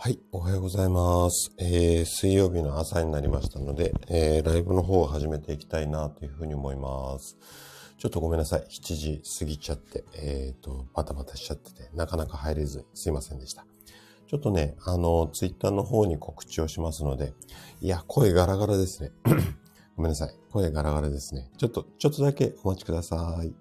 はい、おはようございます。えー、水曜日の朝になりましたので、えー、ライブの方を始めていきたいなというふうに思います。ちょっとごめんなさい。7時過ぎちゃって、えっ、ー、と、バタバタしちゃってて、なかなか入れずすいませんでした。ちょっとね、あの、ツイッターの方に告知をしますので、いや、声ガラガラですね。ごめんなさい。声ガラガラですね。ちょっと、ちょっとだけお待ちください。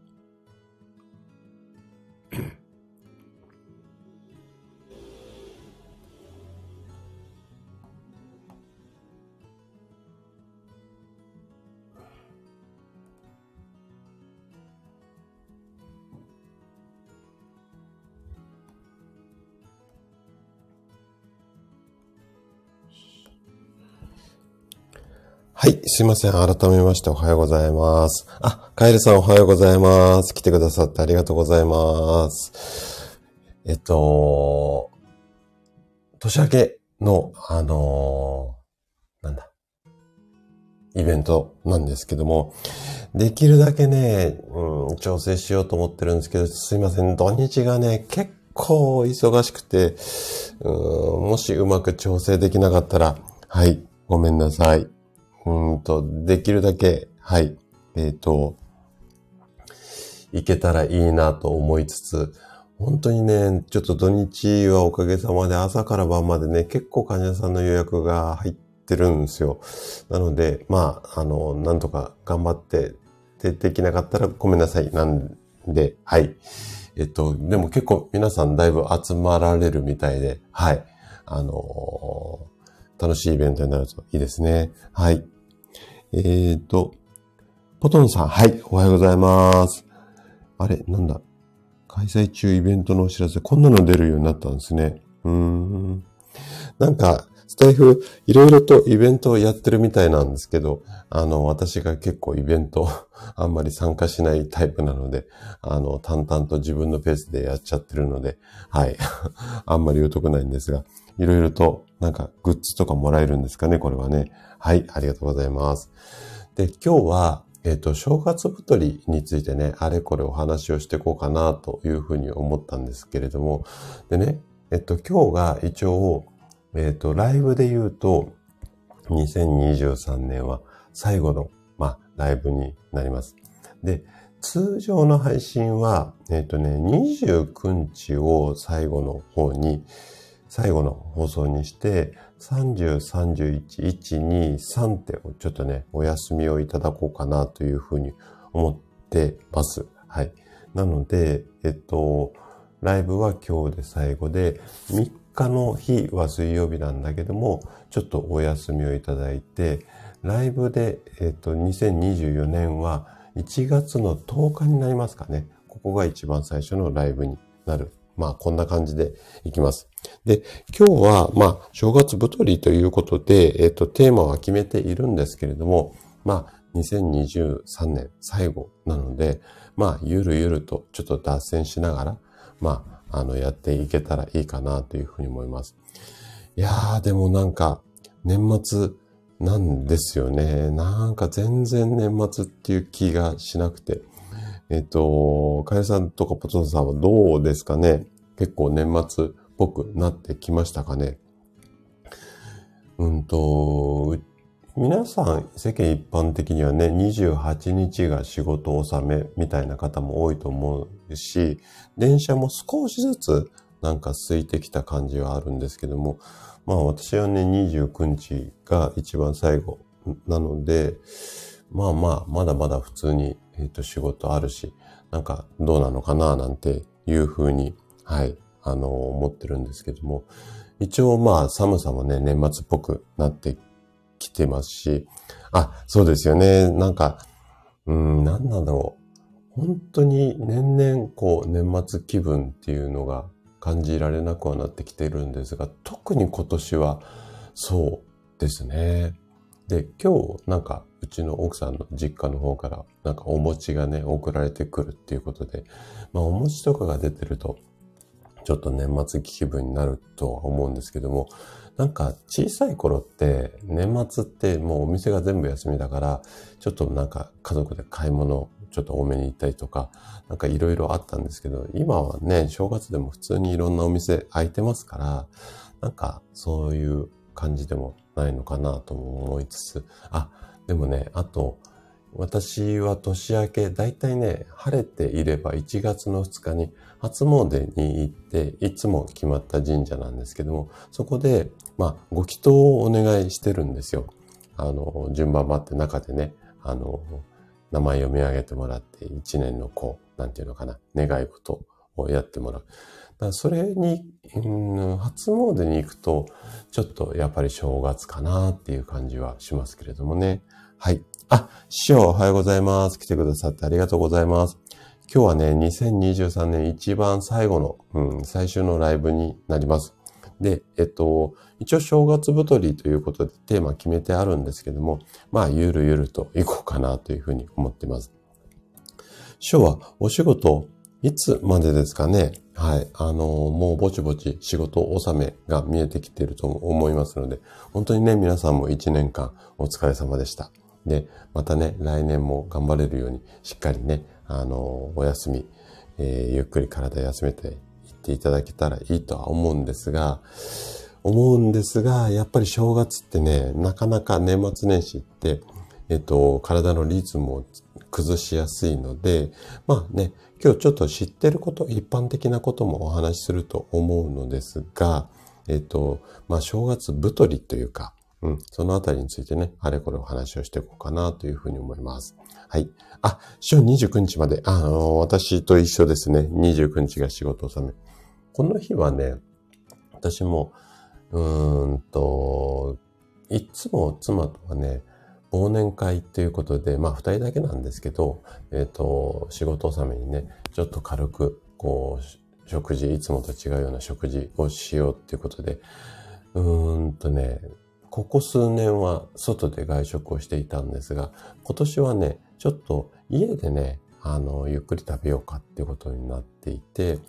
はい、すいません。改めましておはようございます。あ、カエルさんおはようございます。来てくださってありがとうございます。えっと、年明けの、あのー、なんだ、イベントなんですけども、できるだけね、うん、調整しようと思ってるんですけど、すいません。土日がね、結構忙しくて、うん、もしうまく調整できなかったら、はい、ごめんなさい。うんと、できるだけ、はい、えっ、ー、と、いけたらいいなと思いつつ、本当にね、ちょっと土日はおかげさまで朝から晩までね、結構患者さんの予約が入ってるんですよ。なので、まあ、あの、なんとか頑張って、で、できなかったらごめんなさい。なんで、はい。えっと、でも結構皆さんだいぶ集まられるみたいで、はい。あのー、楽しいイベントになるといいですね。はい。えーと、ポトンさん、はい、おはようございます。あれ、なんだ。開催中イベントのお知らせ、こんなの出るようになったんですね。うーん。なんか、スタイフ、いろいろとイベントをやってるみたいなんですけど、あの、私が結構イベント あんまり参加しないタイプなので、あの、淡々と自分のペースでやっちゃってるので、はい。あんまり言うとこないんですが、いろいろとなんかグッズとかもらえるんですかね、これはね。はい、ありがとうございます。で、今日は、えっ、と、正月太りについてね、あれこれお話をしていこうかなというふうに思ったんですけれども、でね、えっと、今日が一応、えっと、ライブで言うと、2023年は最後の、まあ、ライブになります。で、通常の配信は、えっとね、29日を最後の方に、最後の放送にして、30、31、1、2、3ってちょっとね、お休みをいただこうかなというふうに思ってます。はい。なので、えっと、ライブは今日で最後で、3日の日は水曜日なんだけども、ちょっとお休みをいただいて、ライブで、えっと、2024年は1月の10日になりますかね。ここが一番最初のライブになるまあ、こんな感じでいきます。で、今日は、まあ、正月太りということで、えっ、と、テーマは決めているんですけれども、まあ、2023年最後なので、まあ、ゆるゆるとちょっと脱線しながら、まあ、あの、やっていけたらいいかなというふうに思います。いやー、でもなんか、年末なんですよね。なんか全然年末っていう気がしなくて。えっ、と、かやさんとかポトさんはどうですかね？結構年末ぽくなってきましたかね。うんと、皆さん世間一般的にはね、28日が仕事納めみたいな方も多いと思うし、電車も少しずつなんか空いてきた感じはあるんですけども、まあ私はね、29日が一番最後なので、まあまあ、まだまだ普通にえ、ー、と、仕事あるし、なんかどうなのかななんていうふうに、はい、あの、思ってるんですけども、一応まあ寒さもね、年末っぽくなってきてますし、あ、そうですよね。なんか、うん、なんなんだろう。本当に年々こう年末気分っていうのが感じられなくはなってきてるんですが、特に今年はそうですね。で、今日なんかうちの奥さんの実家の方からなんかお餅がね、送られてくるっていうことで、まあお餅とかが出てると、ちょっと年末気分になるとは思うんですけども、なんか小さい頃って年末ってもうお店が全部休みだから、ちょっとなんか家族で買い物ちょっと多めに行ったりとか、なんかいろいろあったんですけど、今はね、正月でも普通にいろんなお店開いてますから、なんかそういう感じでもないのかなとも思いつつ、あ、でもね、あと、私は年明け、だいたいね、晴れていれば1月の2日に初詣に行って、いつも決まった神社なんですけども、そこで、まあ、ご祈祷をお願いしてるんですよ。あの、順番待って中でね、あの、名前を見上げてもらって、1年のこう、なんていうのかな、願い事をやってもらう。だそれに、うん、初詣に行くと、ちょっとやっぱり正月かなっていう感じはしますけれどもね。はい。あ、師匠おはようございます。来てくださってありがとうございます。今日はね、2023年一番最後の、うん、最終のライブになります。で、えっと、一応正月太りということでテーマ決めてあるんですけども、まあ、ゆるゆるといこうかなというふうに思っています。師匠はお仕事、いつまでですかね？はい。あのもうぼちぼち仕事納めが見えてきていると思いますので、本当にね、皆さんも一年間お疲れ様でした。で、またね、来年も頑張れるように、しっかりね、あの、お休み、えー、ゆっくり体休めていっていただけたらいいとは思うんですが、思うんですが、やっぱり正月ってね、なかなか年末年始って、えっと、体のリズムを崩しやすいので、まあね、今日ちょっと知ってること、一般的なこともお話しすると思うのですが、えっと、まあ正月太りというか、うん。そのあたりについてね、あれこれお話をしていこうかなというふうに思います。はい。あ、週29日まで、あの、私と一緒ですね。29日が仕事納め。この日はね、私も、うーんと、いつも妻とはね、忘年会ということで、まあ二人だけなんですけど、えっ、ー、と、仕事納めにね、ちょっと軽く、こう、食事、いつもと違うような食事をしようっていうことで、うーんとね、ここ数年は外で外食をしていたんですが、今年はね、ちょっと家でね、あの、ゆっくり食べようかっていうことになっていて、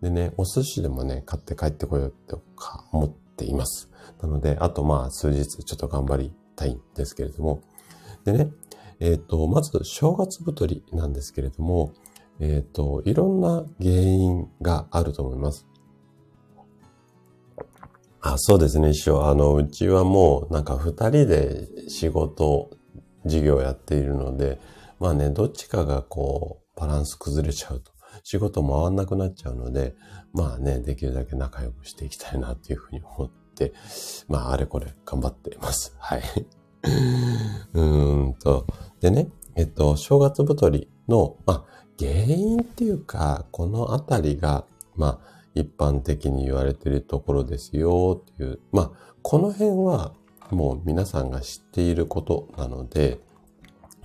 でね、お寿司でもね、買って帰ってこようとか思っています。なので、あとまあ数日ちょっと頑張りたいんですけれども。でね、えっ、ー、と、まず正月太りなんですけれども、えっ、ー、と、いろんな原因があると思います。あ、そうですね、師匠。あの、うちはもう、なんか二人で仕事、事業やっているので、まあね、どっちかがこう、バランス崩れちゃうと、仕事回んなくなっちゃうので、まあね、できるだけ仲良くしていきたいなっていうふうに思って、まあ、あれこれ頑張っています。はい。うーんと、でね、えっと、正月太りの、まあ、原因っていうか、このあたりが、まあ、一般的に言われているところですよっていう、まあ、この辺はもう皆さんが知っていることなので、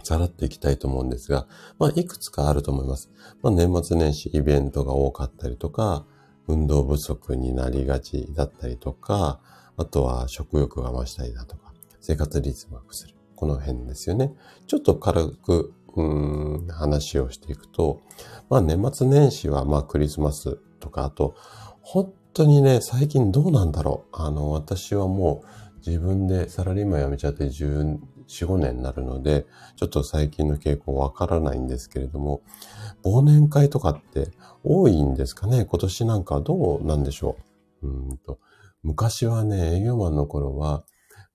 さらっといきたいと思うんですが、まあ、いくつかあると思います。まあ、年末年始イベントが多かったりとか、運動不足になりがちだったりとか、あとは食欲が増したりだとか、生活リズムが崩れる。この辺ですよね。ちょっと軽く、うん、話をしていくと、まあ年末年始はまあクリスマスとか、あと、本当にね、最近どうなんだろう。あの、私はもう自分でサラリーマン辞めちゃって4、5年になるので、ちょっと最近の傾向わからないんですけれども、忘年会とかって多いんですかね？今年なんかどうなんでしょう？うんと昔はね、営業マンの頃は、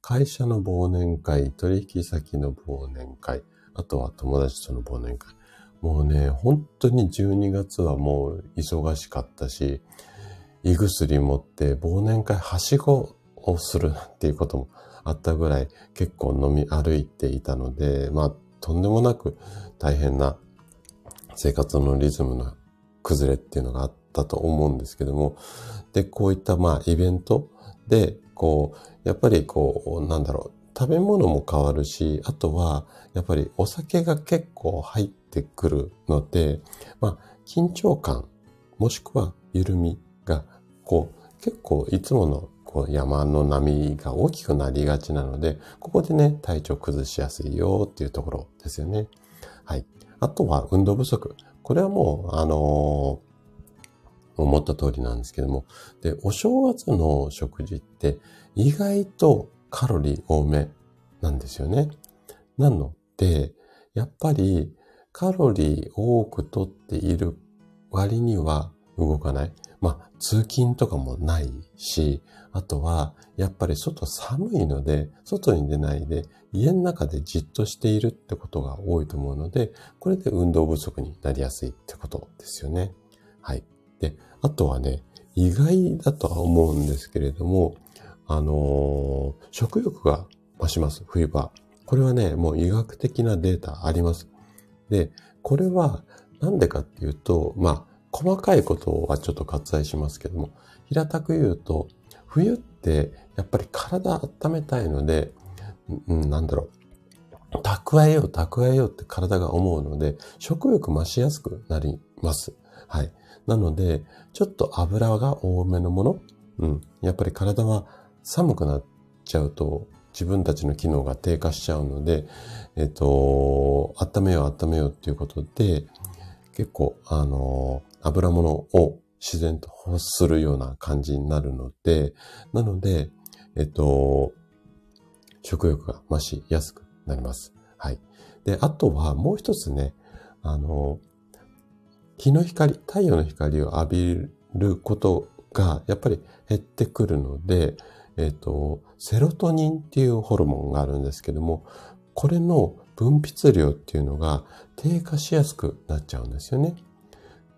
会社の忘年会、取引先の忘年会、あとは友達との忘年会。もうね、本当に12月はもう忙しかったし、胃薬持って忘年会はしごをするっていうこともあったぐらい結構飲み歩いていたので、まあとんでもなく大変な生活のリズムの崩れっていうのがあったと思うんですけども、で、こういったまあイベントで、こう、やっぱりこう、なんだろう、食べ物も変わるし、あとは、やっぱりお酒が結構入ってくるので、まあ、緊張感、もしくは緩みが、こう、結構いつものこう山の波が大きくなりがちなので、ここでね、体調崩しやすいよっていうところですよね。はい。あとは運動不足。これはもう、あのー、思った通りなんですけども。で、お正月の食事って意外とカロリー多めなんですよね。なので、やっぱりカロリー多くとっている割には動かない。まあ、通勤とかもないし、あとは、やっぱり外寒いので、外に出ないで、家の中でじっとしているってことが多いと思うので、これで運動不足になりやすいってことですよね。はい。で、あとはね、意外だとは思うんですけれども、あのー、食欲が増します、冬場。これはね、もう医学的なデータあります。で、これはなんでかっていうと、まあ、細かいことはちょっと割愛しますけども、平たく言うと、冬ってやっぱり体温めたいので、うん、なんだろう。蓄えよう、蓄えようって体が思うので、食欲増しやすくなります。はい。なので、ちょっと油が多めのもの、うん。やっぱり体は寒くなっちゃうと、自分たちの機能が低下しちゃうので、えっと、温めよう、温めようっていうことで、結構、あの、油物を自然と欲するような感じになるので、なので、えっと、食欲が増しやすくなります。はい。で、あとはもう一つね、あの、日の光、太陽の光を浴びることがやっぱり減ってくるので、えっ、と、セロトニンっていうホルモンがあるんですけども、これの分泌量っていうのが低下しやすくなっちゃうんですよね。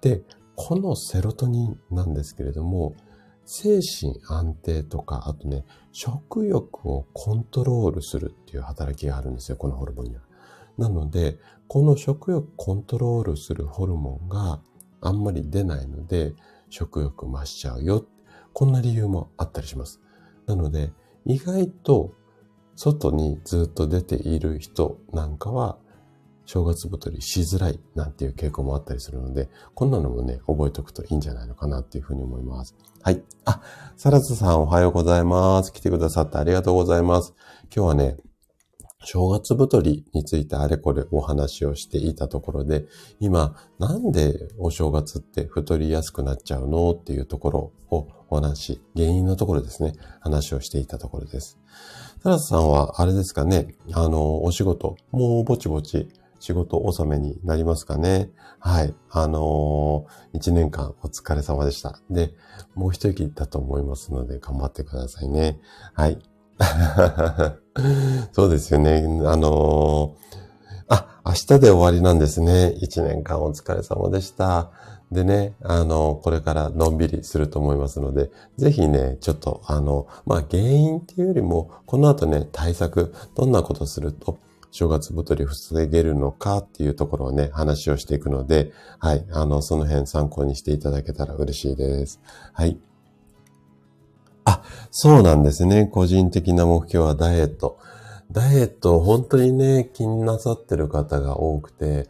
で、このセロトニンなんですけれども、精神安定とか、あとね、食欲をコントロールするっていう働きがあるんですよ、このホルモンには。なので、この食欲コントロールするホルモンがあんまり出ないので、食欲増しちゃうよ。こんな理由もあったりします。なので、意外と外にずっと出ている人なんかは、正月太りしづらいなんていう傾向もあったりするので、こんなのもね、覚えておくといいんじゃないのかなっていうふうに思います。はい。あ、サラズさんおはようございます。来てくださってありがとうございます。今日はね、正月太りについてあれこれお話をしていたところで、今、なんでお正月って太りやすくなっちゃうのっていうところをお話し、原因のところですね、話をしていたところです。タラスさんは、あれですかね、あの、お仕事、もうぼちぼち仕事納めになりますかね。はい。あのー、一年間お疲れ様でした。で、もう一息だと思いますので頑張ってくださいね。はい。そうですよね。あのー、あ、明日で終わりなんですね。一年間お疲れ様でした。でね、あの、これからのんびりすると思いますので、ぜひね、ちょっとあの、まあ、原因っていうよりも、この後ね、対策、どんなことすると、正月太り防げるのかっていうところをね、話をしていくので、はい、あの、その辺参考にしていただけたら嬉しいです。はい。あ、そうなんですね。個人的な目標はダイエット。ダイエット、本当にね、気になさってる方が多くて、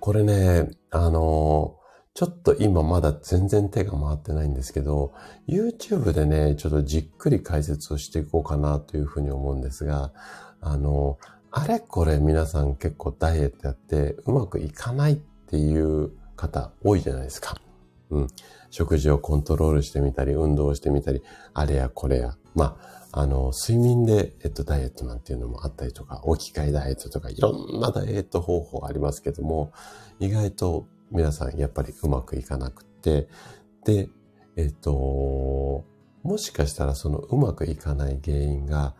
これね、あのちょっと今まだ全然手が回ってないんですけど、YouTube でね、ちょっとじっくり解説をしていこうかなというふうに思うんですが、あの、あれこれ皆さん結構ダイエットやってうまくいかないっていう方多いじゃないですか。うん。食事をコントロールしてみたり、運動をしてみたり、あれやこれや。まあ、あの、睡眠で、えっと、ダイエットなんていうのもあったりとか、置き換えダイエットとか、いろんなダイエット方法ありますけども、意外と皆さんやっぱりうまくいかなくて、で、えっと、もしかしたらそのうまくいかない原因が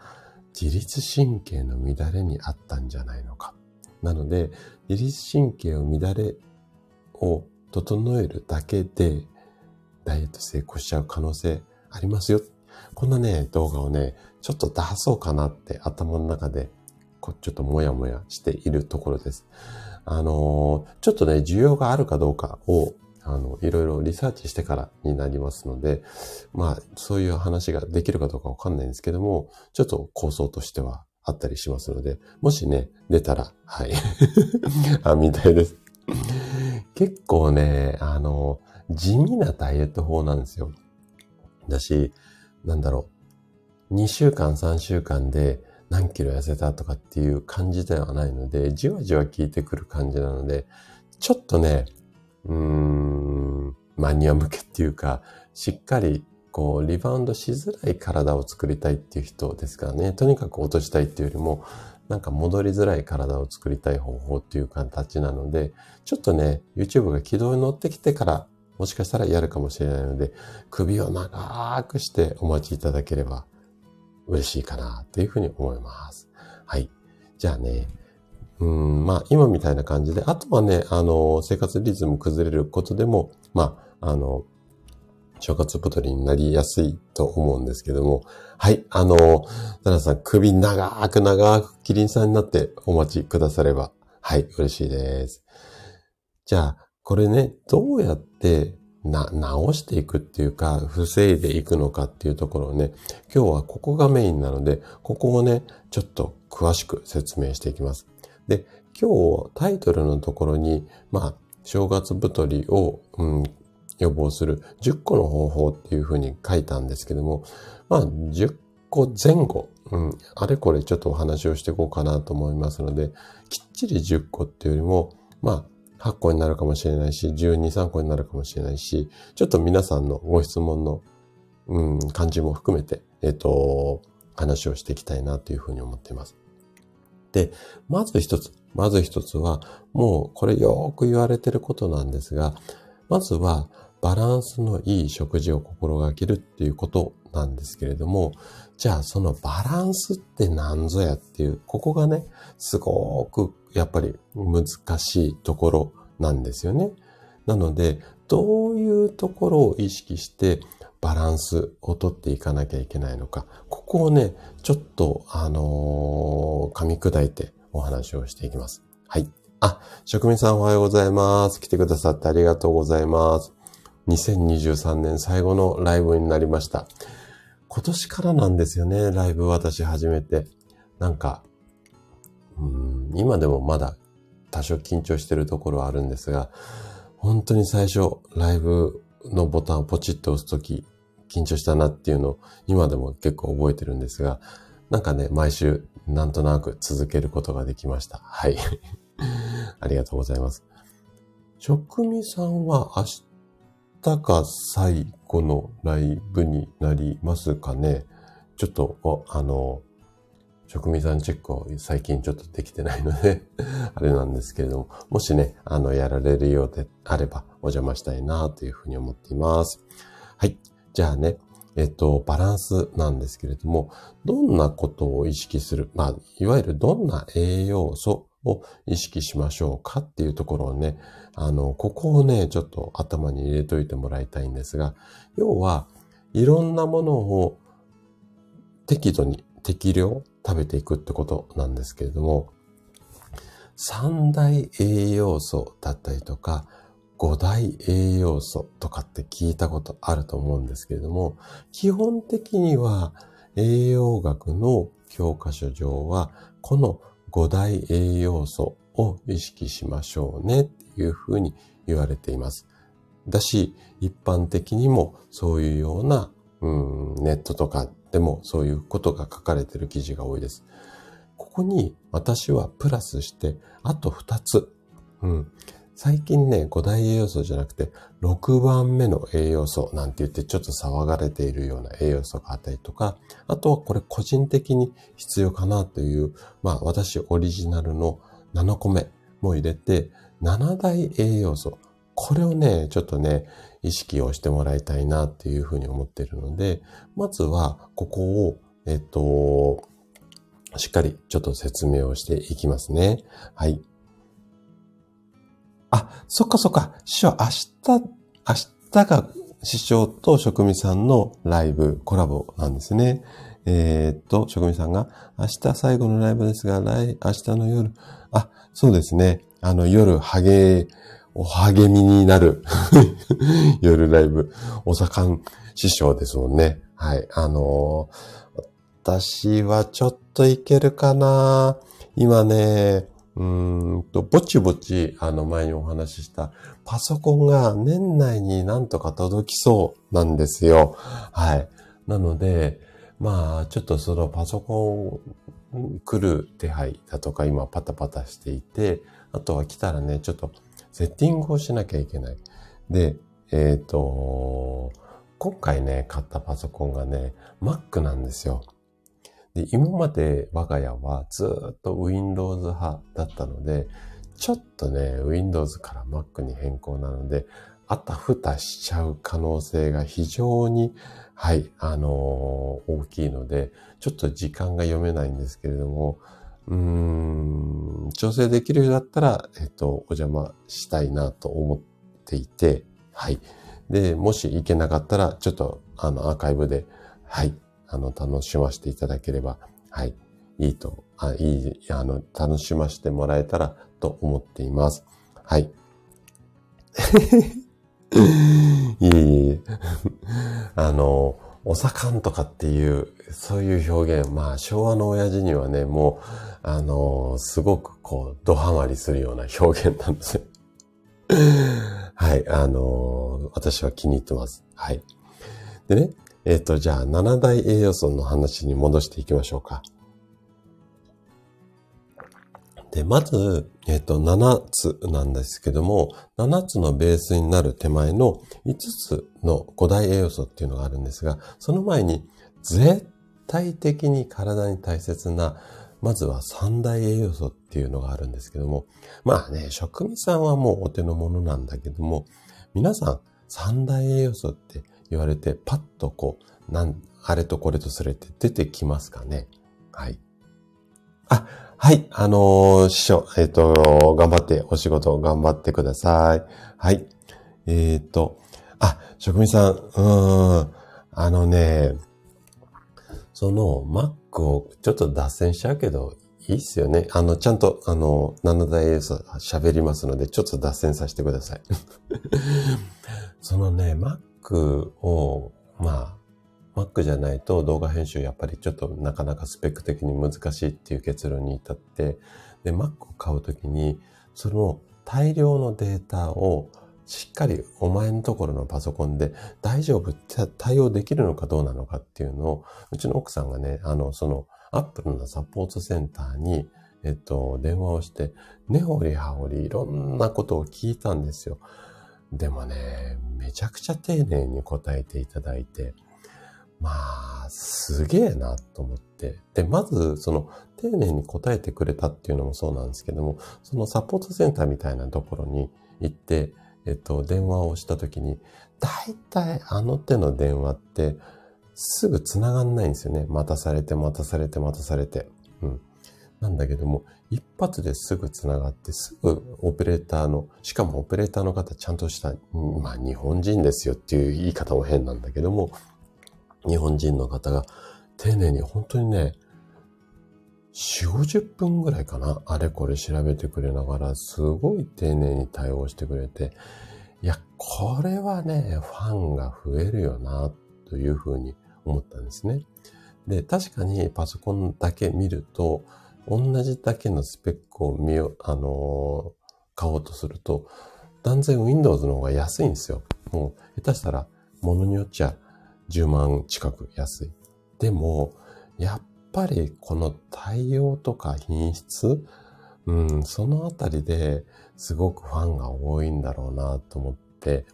自律神経の乱れにあったんじゃないのか。なので、自律神経を乱れを整えるだけでダイエット成功しちゃう可能性ありますよ。こんなね、動画をね、ちょっと出そうかなって頭の中で、こちょっともやもやしているところです。あのー、ちょっとね、需要があるかどうかを、あの、いろいろリサーチしてからになりますので、まあ、そういう話ができるかどうかわかんないんですけども、ちょっと構想としてはあったりしますので、もしね、出たら、はい。あ、みたいです。結構ね、あの、地味なダイエット法なんですよ。だし、なんだろう。2週間、3週間で何キロ痩せたとかっていう感じではないので、じわじわ効いてくる感じなので、ちょっとね、うーん、マニア向けっていうか、しっかりこう、リバウンドしづらい体を作りたいっていう人ですからね。とにかく落としたいっていうよりも、なんか戻りづらい体を作りたい方法っていう形なので、ちょっとね、YouTube が軌道に乗ってきてからもしかしたらやるかもしれないので、首を長くしてお待ちいただければ嬉しいかなというふうに思います。はい。じゃあね、うん、まあ今みたいな感じで、あとはね、あの、生活リズム崩れることでも、まあ、あの、正月太りになりやすいと思うんですけども、はい、あの、ダナさん、首長く長くキリンさんになってお待ちくだされば、はい、嬉しいです。じゃあ、これね、どうやってな、直していくっていうか、防いでいくのかっていうところをね、今日はここがメインなので、ここをね、ちょっと詳しく説明していきます。で、今日タイトルのところに、まあ、正月太りを、うん、予防する10個の方法っていうふうに書いたんですけども、まあ、10個前後、うん、あれこれちょっとお話をしていこうかなと思いますので、きっちり10個っていうよりも、まあ、8個になるかもしれないし、12、3個になるかもしれないし、ちょっと皆さんのご質問の、うん、感じも含めて、えっ、と、話をしていきたいなというふうに思っています。で、まず一つ、まず一つは、もうこれよく言われてることなんですが、まずはバランスのいい食事を心がけるっていうことなんですけれども、じゃあそのバランスって何ぞやっていう、ここがね、すごくやっぱり難しいところなんですよね。なので、どういうところを意識してバランスをとっていかなきゃいけないのか、ここをね、ちょっと、あのー、噛み砕いてお話をしていきます。はい。あ、職人さんおはようございます。来てくださってありがとうございます。2023年最後のライブになりました。今年からなんですよね、ライブ私始めて。なんか、うん今でもまだ多少緊張してるところはあるんですが、本当に最初、ライブのボタンをポチッと押すとき、緊張したなっていうのを今でも結構覚えてるんですが、なんかね、毎週なんとなく続けることができました。はい。ありがとうございます。職味さんは明日が最後のライブになりますかね？ちょっと、あの、職味さんチェックを最近ちょっとできてないので あれなんですけれども、もしね、あの、やられるようであればお邪魔したいなというふうに思っています。はい。じゃあね、えっと、バランスなんですけれども、どんなことを意識する、まあ、いわゆるどんな栄養素を意識しましょうかっていうところをね、あの、ここをね、ちょっと頭に入れといてもらいたいんですが、要は、いろんなものを適度に適量食べていくってことなんですけれども、三大栄養素だったりとか、五大栄養素とかって聞いたことあると思うんですけれども、基本的には栄養学の教科書上は、この五大栄養素を意識しましょうねっていうふうに言われています。だし、一般的にもそういうような、うん、ネットとかでもそういうことが書かれている記事が多いです。ここに私はプラスして、あと二つ、うん、最近ね、5大栄養素じゃなくて、6番目の栄養素なんて言ってちょっと騒がれているような栄養素があったりとか、あとはこれ個人的に必要かなという、まあ私オリジナルの7個目も入れて、7大栄養素。これをね、ちょっとね、意識をしてもらいたいなっていうふうに思ってるので、まずはここを、えっと、しっかりちょっと説明をしていきますね。はい。あ、そっかそっか。師匠、明日、明日が師匠と職味さんのライブ、コラボなんですね。えー、っと、職味さんが、明日最後のライブですが、来、明日の夜、あ、そうですね。あの、夜、励、お励みになる 夜ライブ、お盛ん師匠ですもんね。はい。あのー、私はちょっといけるかな今ね、うんと、ぼちぼち、あの前にお話ししたパソコンが年内になんとか届きそうなんですよ。はい。なので、まあ、ちょっとそのパソコン来る手配だとか今パタパタしていて、あとは来たらね、ちょっとセッティングをしなきゃいけない。で、えっ、ー、と、今回ね、買ったパソコンがね、Mac なんですよ。で、今まで我が家はずっと Windows 派だったので、ちょっとね、Windows から Mac に変更なので、あたふたしちゃう可能性が非常に、はい、あのー、大きいので、ちょっと時間が読めないんですけれども、うーん、調整できるようだったら、えっと、お邪魔したいなと思っていて、はい。で、もし行けなかったら、ちょっと、あの、アーカイブで、はい、あの、楽しませていただければ、はい、いいと、あいい、あの、楽しませてもらえたらと思っています。はい。いえいえ。あの、お盛んとかっていう、そういう表現、まあ、昭和の親父にはね、もう、あの、すごくこう、ドハマりするような表現なんですよ。はい、あの、私は気に入ってます。はい。でね、えっ、ー、と、じゃあ、七大栄養素の話に戻していきましょうか。で、まず、えっ、と、7つなんですけども、7つのベースになる手前の5つの5大栄養素っていうのがあるんですが、その前に、絶対的に体に大切な、まずは三大栄養素っていうのがあるんですけども、まあね、職味さんはもうお手の物なんだけども、皆さん三大栄養素って言われてパッとこう、なん、あれとこれとそれって出てきますかね？はい。あ、はい、あのー、師匠、えっ、ー、と、頑張って、お仕事頑張ってください。はい。えっ、ー、と、あ、職人さん、うん、あのね、その Mac をちょっと脱線しちゃうけど、いいっすよね。あの、ちゃんと、あの、7大エース喋りますので、ちょっと脱線させてください。そのね、Mac を、まあ、Mac じゃないと動画編集やっぱりちょっとなかなかスペック的に難しいっていう結論に至って、で、Mac を買うときに、その大量のデータをしっかりお前のところのパソコンで大丈夫って対応できるのかどうなのかっていうのを、うちの奥さんがね、あの、その Apple のサポートセンターに、えっと、電話をして、根掘り葉掘りいろんなことを聞いたんですよ。でもね、めちゃくちゃ丁寧に答えていただいて、まあ、すげえなと思って。で、まず、その、丁寧に答えてくれたっていうのもそうなんですけども、そのサポートセンターみたいなところに行って、えっと、電話をしたときに、大体あの手の電話って、すぐ繋がんないんですよね。待たされて、待たされて、待たされて。うん。なんだけども、一発ですぐ繋がって、すぐオペレーターの、しかもオペレーターの方ちゃんとした、まあ日本人ですよっていう言い方も変なんだけども、日本人の方が丁寧に本当にね、4、50分ぐらいかな。あれこれ調べてくれながら、すごい丁寧に対応してくれて、いや、これはね、ファンが増えるよな、というふうに思ったんですね。で、確かにパソコンだけ見ると、同じだけのスペックを見よ、あのー、買おうとすると、断然 Windows の方が安いんですよ。もう、下手したら、ものによっちゃ10万近く安い。でも、やっぱりこの対応とか品質、うん、そのあたりですごくファンが多いんだろうなと思って、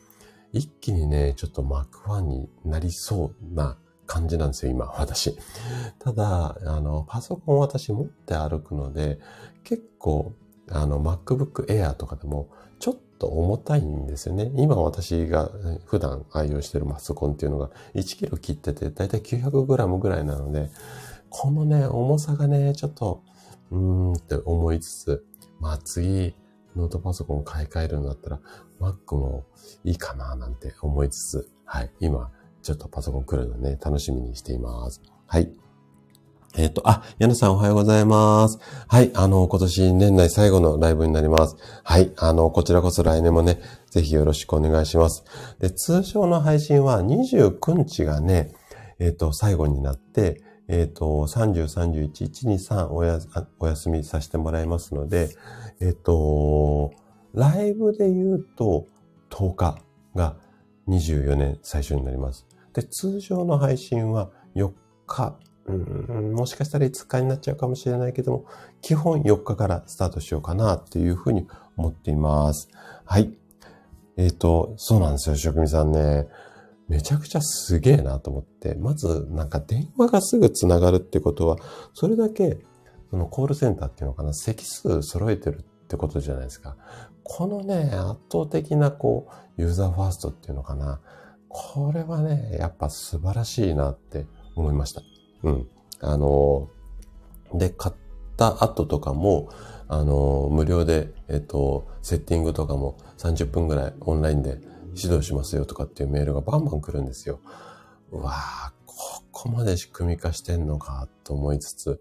一気にね、ちょっと Mac ファンになりそうな感じなんですよ、今、私。ただ、あの、パソコン私持って歩くので、結構、あの、MacBook Air とかでも、ちょっと重たいんですよね。今私が普段愛用してるパソコンっていうのが1キロ切ってて、だいたい900グラムぐらいなので、このね、重さがね、ちょっと、うーんって思いつつ、まあ次、ノートパソコン買い替えるんだったら、Mac もいいかななんて思いつつ、はい、今、ちょっとパソコン来るのね、楽しみにしています。はい。えっ、ー、と、あ、矢野さんおはようございます。はい、あの、今年年内最後のライブになります。はい、あの、こちらこそ来年もね、ぜひよろしくお願いします。で、通常の配信は29日がね、えっ、ー、と、最後になって、えっ、ー、と、30、31、1、2、3おやお休みさせてもらいますので、えっ、と、ライブで言うと10日が24年最初になります。で、通常の配信は4日うん、もしかしたら5日になっちゃうかもしれないけども、基本4日からスタートしようかなっていうふうに思っています。はい。えっ、ー、と、そうなんですよ、職人さんね。めちゃくちゃすげえなと思って、まずなんか電話がすぐ繋がるってことは、それだけ、そのコールセンターっていうのかな、席数揃えてるっってことじゃないですか。このね、圧倒的なこう、ユーザーファーストっていうのかな。これはね、やっぱ素晴らしいなって思いました。うん。あの、で、買った後とかも、あの、無料で、えっと、セッティングとかも30分ぐらいオンラインで指導しますよとかっていうメールがバンバン来るんですよ。わぁ、ここまで仕組み化してんのかと思いつつ、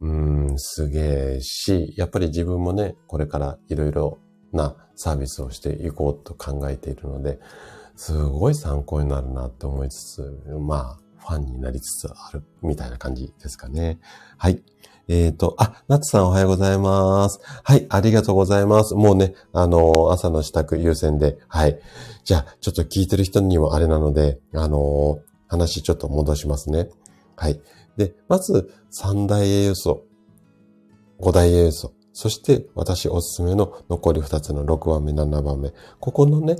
うーん、すげえし、やっぱり自分もね、これからいろいろなサービスをしていこうと考えているので、すごい参考になるなって思いつつ、まあ、ファンになりつつあるみたいな感じですかね。はい。えっ、ー、と、あ、ナツさんおはようございます。はい、ありがとうございます。もうね、あのー、朝の支度優先で、はい。じゃあ、ちょっと聞いてる人にもあれなので、あのー、話ちょっと戻しますね。はい。で、まず、三大栄養素、五大栄養素、そして私おすすめの残り二つの6番目、7番目。ここのね、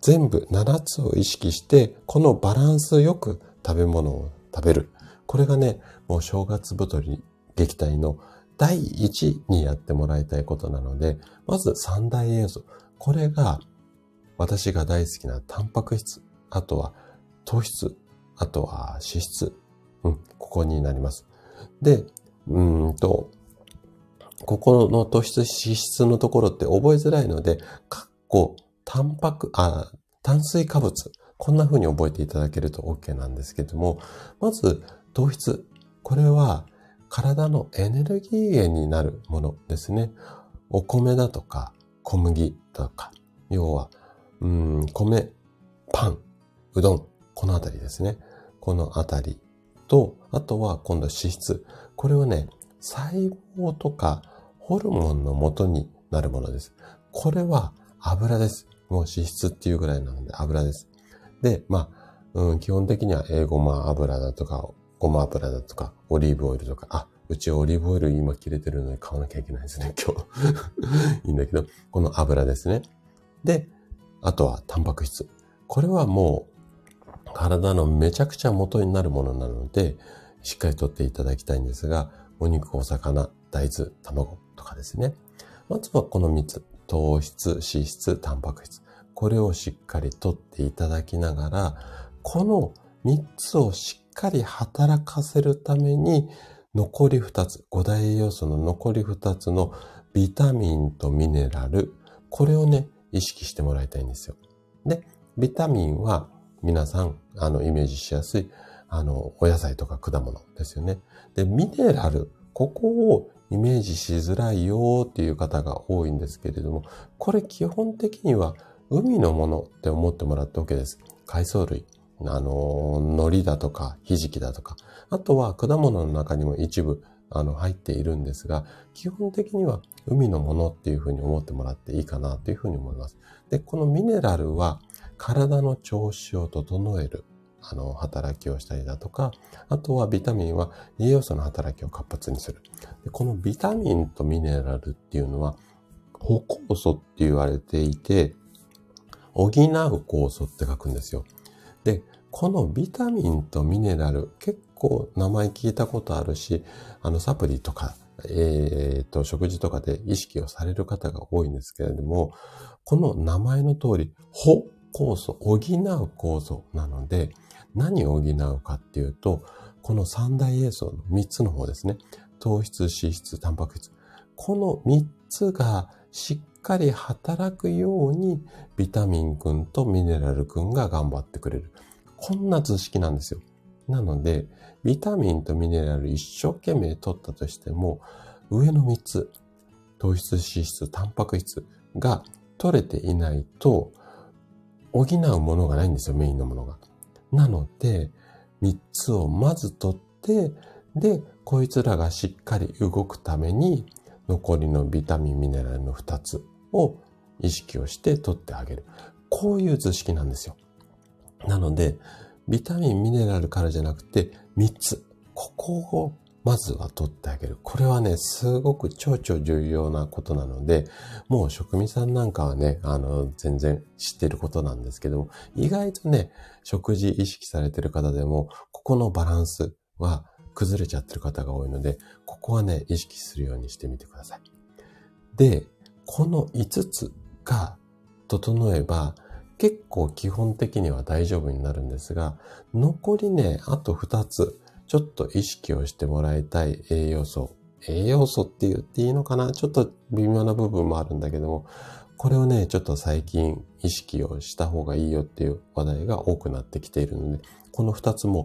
全部7つを意識して、このバランスよく食べ物を食べる。これがね、もう正月太り撃退の第一にやってもらいたいことなので、まず三大栄養素。これが私が大好きなタンパク質、あとは糖質、あとは脂質。うん、ここになります。で、うんと、ここの糖質、脂質のところって覚えづらいので、かっこ、タンパク、あ、炭水化物。こんな風に覚えていただけると OK なんですけども、まず、糖質。これは、体のエネルギー源になるものですね。お米だとか小麦とか、要は、うん、米、パン、うどん、このあたりですね。このあたりと、あとは今度脂質。これはね、細胞とかホルモンの元になるものです。これは油です。もう脂質っていうぐらいなので油です。で、まあ、うん、基本的には英語ま油だとか、ごま油だとか、オリーブオイルとか、あ、うちオリーブオイル今切れてるので買わなきゃいけないですね、今日。いいんだけど、この油ですね。で、あとはタンパク質。これはもう体のめちゃくちゃ元になるものなので、しっかりとっていただきたいんですが、お肉、お魚、大豆、卵とかですね。まずはこの3つ。糖質、脂質、タンパク質。これをしっかりとっていただきながら、この3つをしっかり働かせるために、残り2つ、5大栄養素の残り2つのビタミンとミネラル、これをね、意識してもらいたいんですよ。で、ビタミンは皆さん、あの、イメージしやすい、あの、お野菜とか果物ですよね。で、ミネラル、ここをイメージしづらいよっていう方が多いんですけれども、これ基本的には海のものって思ってもらって OK です。海藻類。あの、海苔だとか、ひじきだとか、あとは果物の中にも一部、あの、入っているんですが、基本的には海のものっていうふうに思ってもらっていいかなというふうに思います。で、このミネラルは体の調子を整える、あの、働きをしたりだとか、あとはビタミンは栄養素の働きを活発にする。でこのビタミンとミネラルっていうのは、歩酵素って言われていて、補う酵素って書くんですよ。で、このビタミンとミネラル、結構名前聞いたことあるし、あのサプリとか、えっ、ー、と、食事とかで意識をされる方が多いんですけれども、この名前の通り、補酵素、補う酵素なので、何を補うかっていうと、この三大栄養素の三つの方ですね。糖質、脂質、タンパク質。この三つがしっかり働くように、ビタミン君とミネラル君が頑張ってくれる。こんな図式なんですよ。なので、ビタミンとミネラル一生懸命取ったとしても、上の3つ、糖質、脂質、タンパク質が取れていないと、補うものがないんですよ、メインのものが。なので、3つをまず取って、で、こいつらがしっかり動くために、残りのビタミン、ミネラルの2つを意識をして取ってあげる。こういう図式なんですよ。なので、ビタミン、ミネラルからじゃなくて、3つ。ここをまずは取ってあげる。これはね、すごく超々重要なことなので、もう職味さんなんかはね、あの、全然知ってることなんですけども、意外とね、食事意識されてる方でも、ここのバランスは崩れちゃってる方が多いので、ここはね、意識するようにしてみてください。で、この5つが整えば、結構基本的には大丈夫になるんですが、残りね、あと2つ、ちょっと意識をしてもらいたい栄養素。栄養素って言っていいのかな？ちょっと微妙な部分もあるんだけども、これをね、ちょっと最近意識をした方がいいよっていう話題が多くなってきているので、この2つも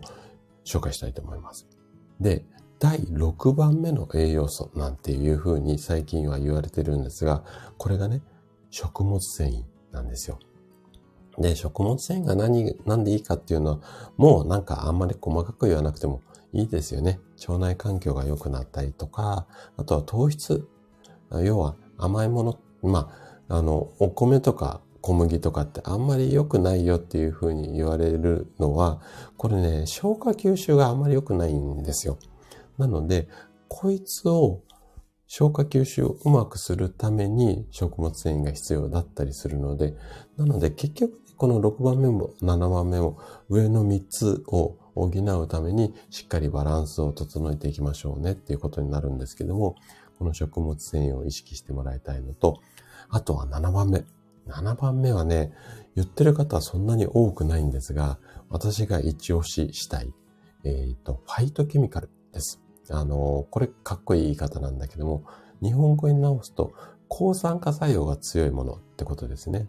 紹介したいと思います。で、第6番目の栄養素なんていうふうに最近は言われてるんですが、これがね、食物繊維なんですよ。で、食物繊維が何、なんでいいかっていうのは、もうなんかあんまり細かく言わなくてもいいですよね。腸内環境が良くなったりとか、あとは糖質。要は甘いもの、まあ、あの、お米とか小麦とかってあんまり良くないよっていうふうに言われるのは、これね、消化吸収があんまり良くないんですよ。なので、こいつを消化吸収をうまくするために食物繊維が必要だったりするので、なので結局この6番目も7番目も上の3つを補うためにしっかりバランスを整えていきましょうねっていうことになるんですけども、この食物繊維を意識してもらいたいのと、あとは7番目。7番目はね、言ってる方はそんなに多くないんですが、私が一押ししたい、えっ、ー、と、ファイトケミカルです。あの、これかっこいい言い方なんだけども、日本語に直すと、抗酸化作用が強いものってことですね。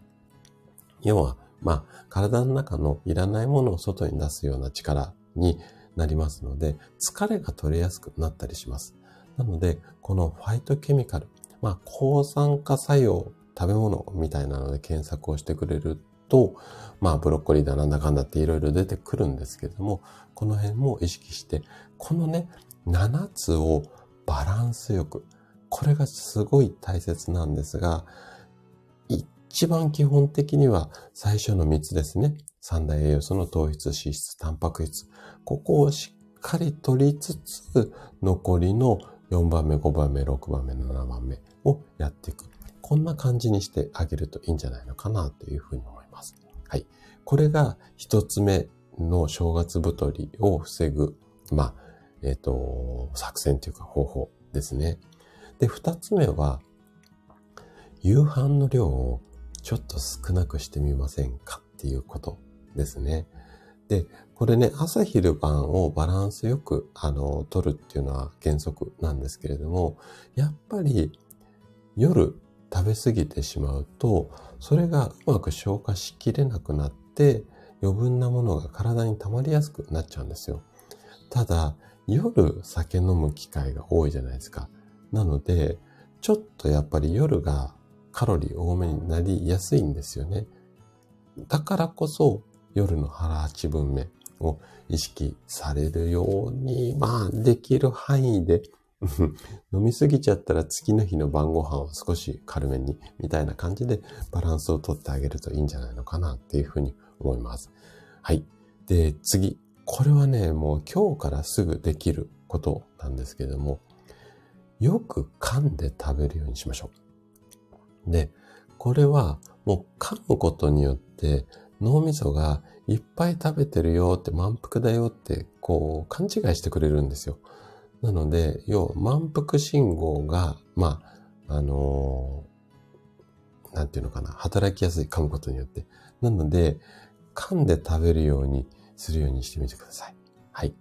要は、まあ、体の中のいらないものを外に出すような力になりますので、疲れが取れやすくなったりします。なので、このファイトケミカル、まあ、抗酸化作用、食べ物みたいなので検索をしてくれると、まあ、ブロッコリーだなんだかんだっていろいろ出てくるんですけれども、この辺も意識して、このね、7つをバランスよく。これがすごい大切なんですが、一番基本的には最初の3つですね。三大栄養素の糖質、脂質、タンパク質。ここをしっかり取りつつ、残りの4番目、5番目、6番目、7番目をやっていく。こんな感じにしてあげるといいんじゃないのかなというふうに思います。はい。これが一つ目の正月太りを防ぐ、まあ、えっ、ー、と、作戦というか方法ですね。で、二つ目は、夕飯の量をちょっと少なくしてみませんかっていうことですね。で、これね、朝昼晩をバランスよく、あの、取るっていうのは原則なんですけれども、やっぱり夜食べ過ぎてしまうと、それがうまく消化しきれなくなって、余分なものが体に溜まりやすくなっちゃうんですよ。ただ、夜酒飲む機会が多いじゃないですか。なので、ちょっとやっぱり夜がカロリー多めになりやすいんですよね。だからこそ夜の腹八分目を意識されるように、まあできる範囲で 飲みすぎちゃったら次の日の晩ご飯を少し軽めにみたいな感じでバランスをとってあげるといいんじゃないのかなっていうふうに思います。はい。で、次。これはね、もう今日からすぐできることなんですけれども、よく噛んで食べるようにしましょう。で、これはもう噛むことによって脳みそがいっぱい食べてるよって満腹だよってこう勘違いしてくれるんですよ。なので、要は満腹信号が、まあ、あのー、なんていうのかな、働きやすい噛むことによって。なので、噛んで食べるようにするようにしてみてください。はい。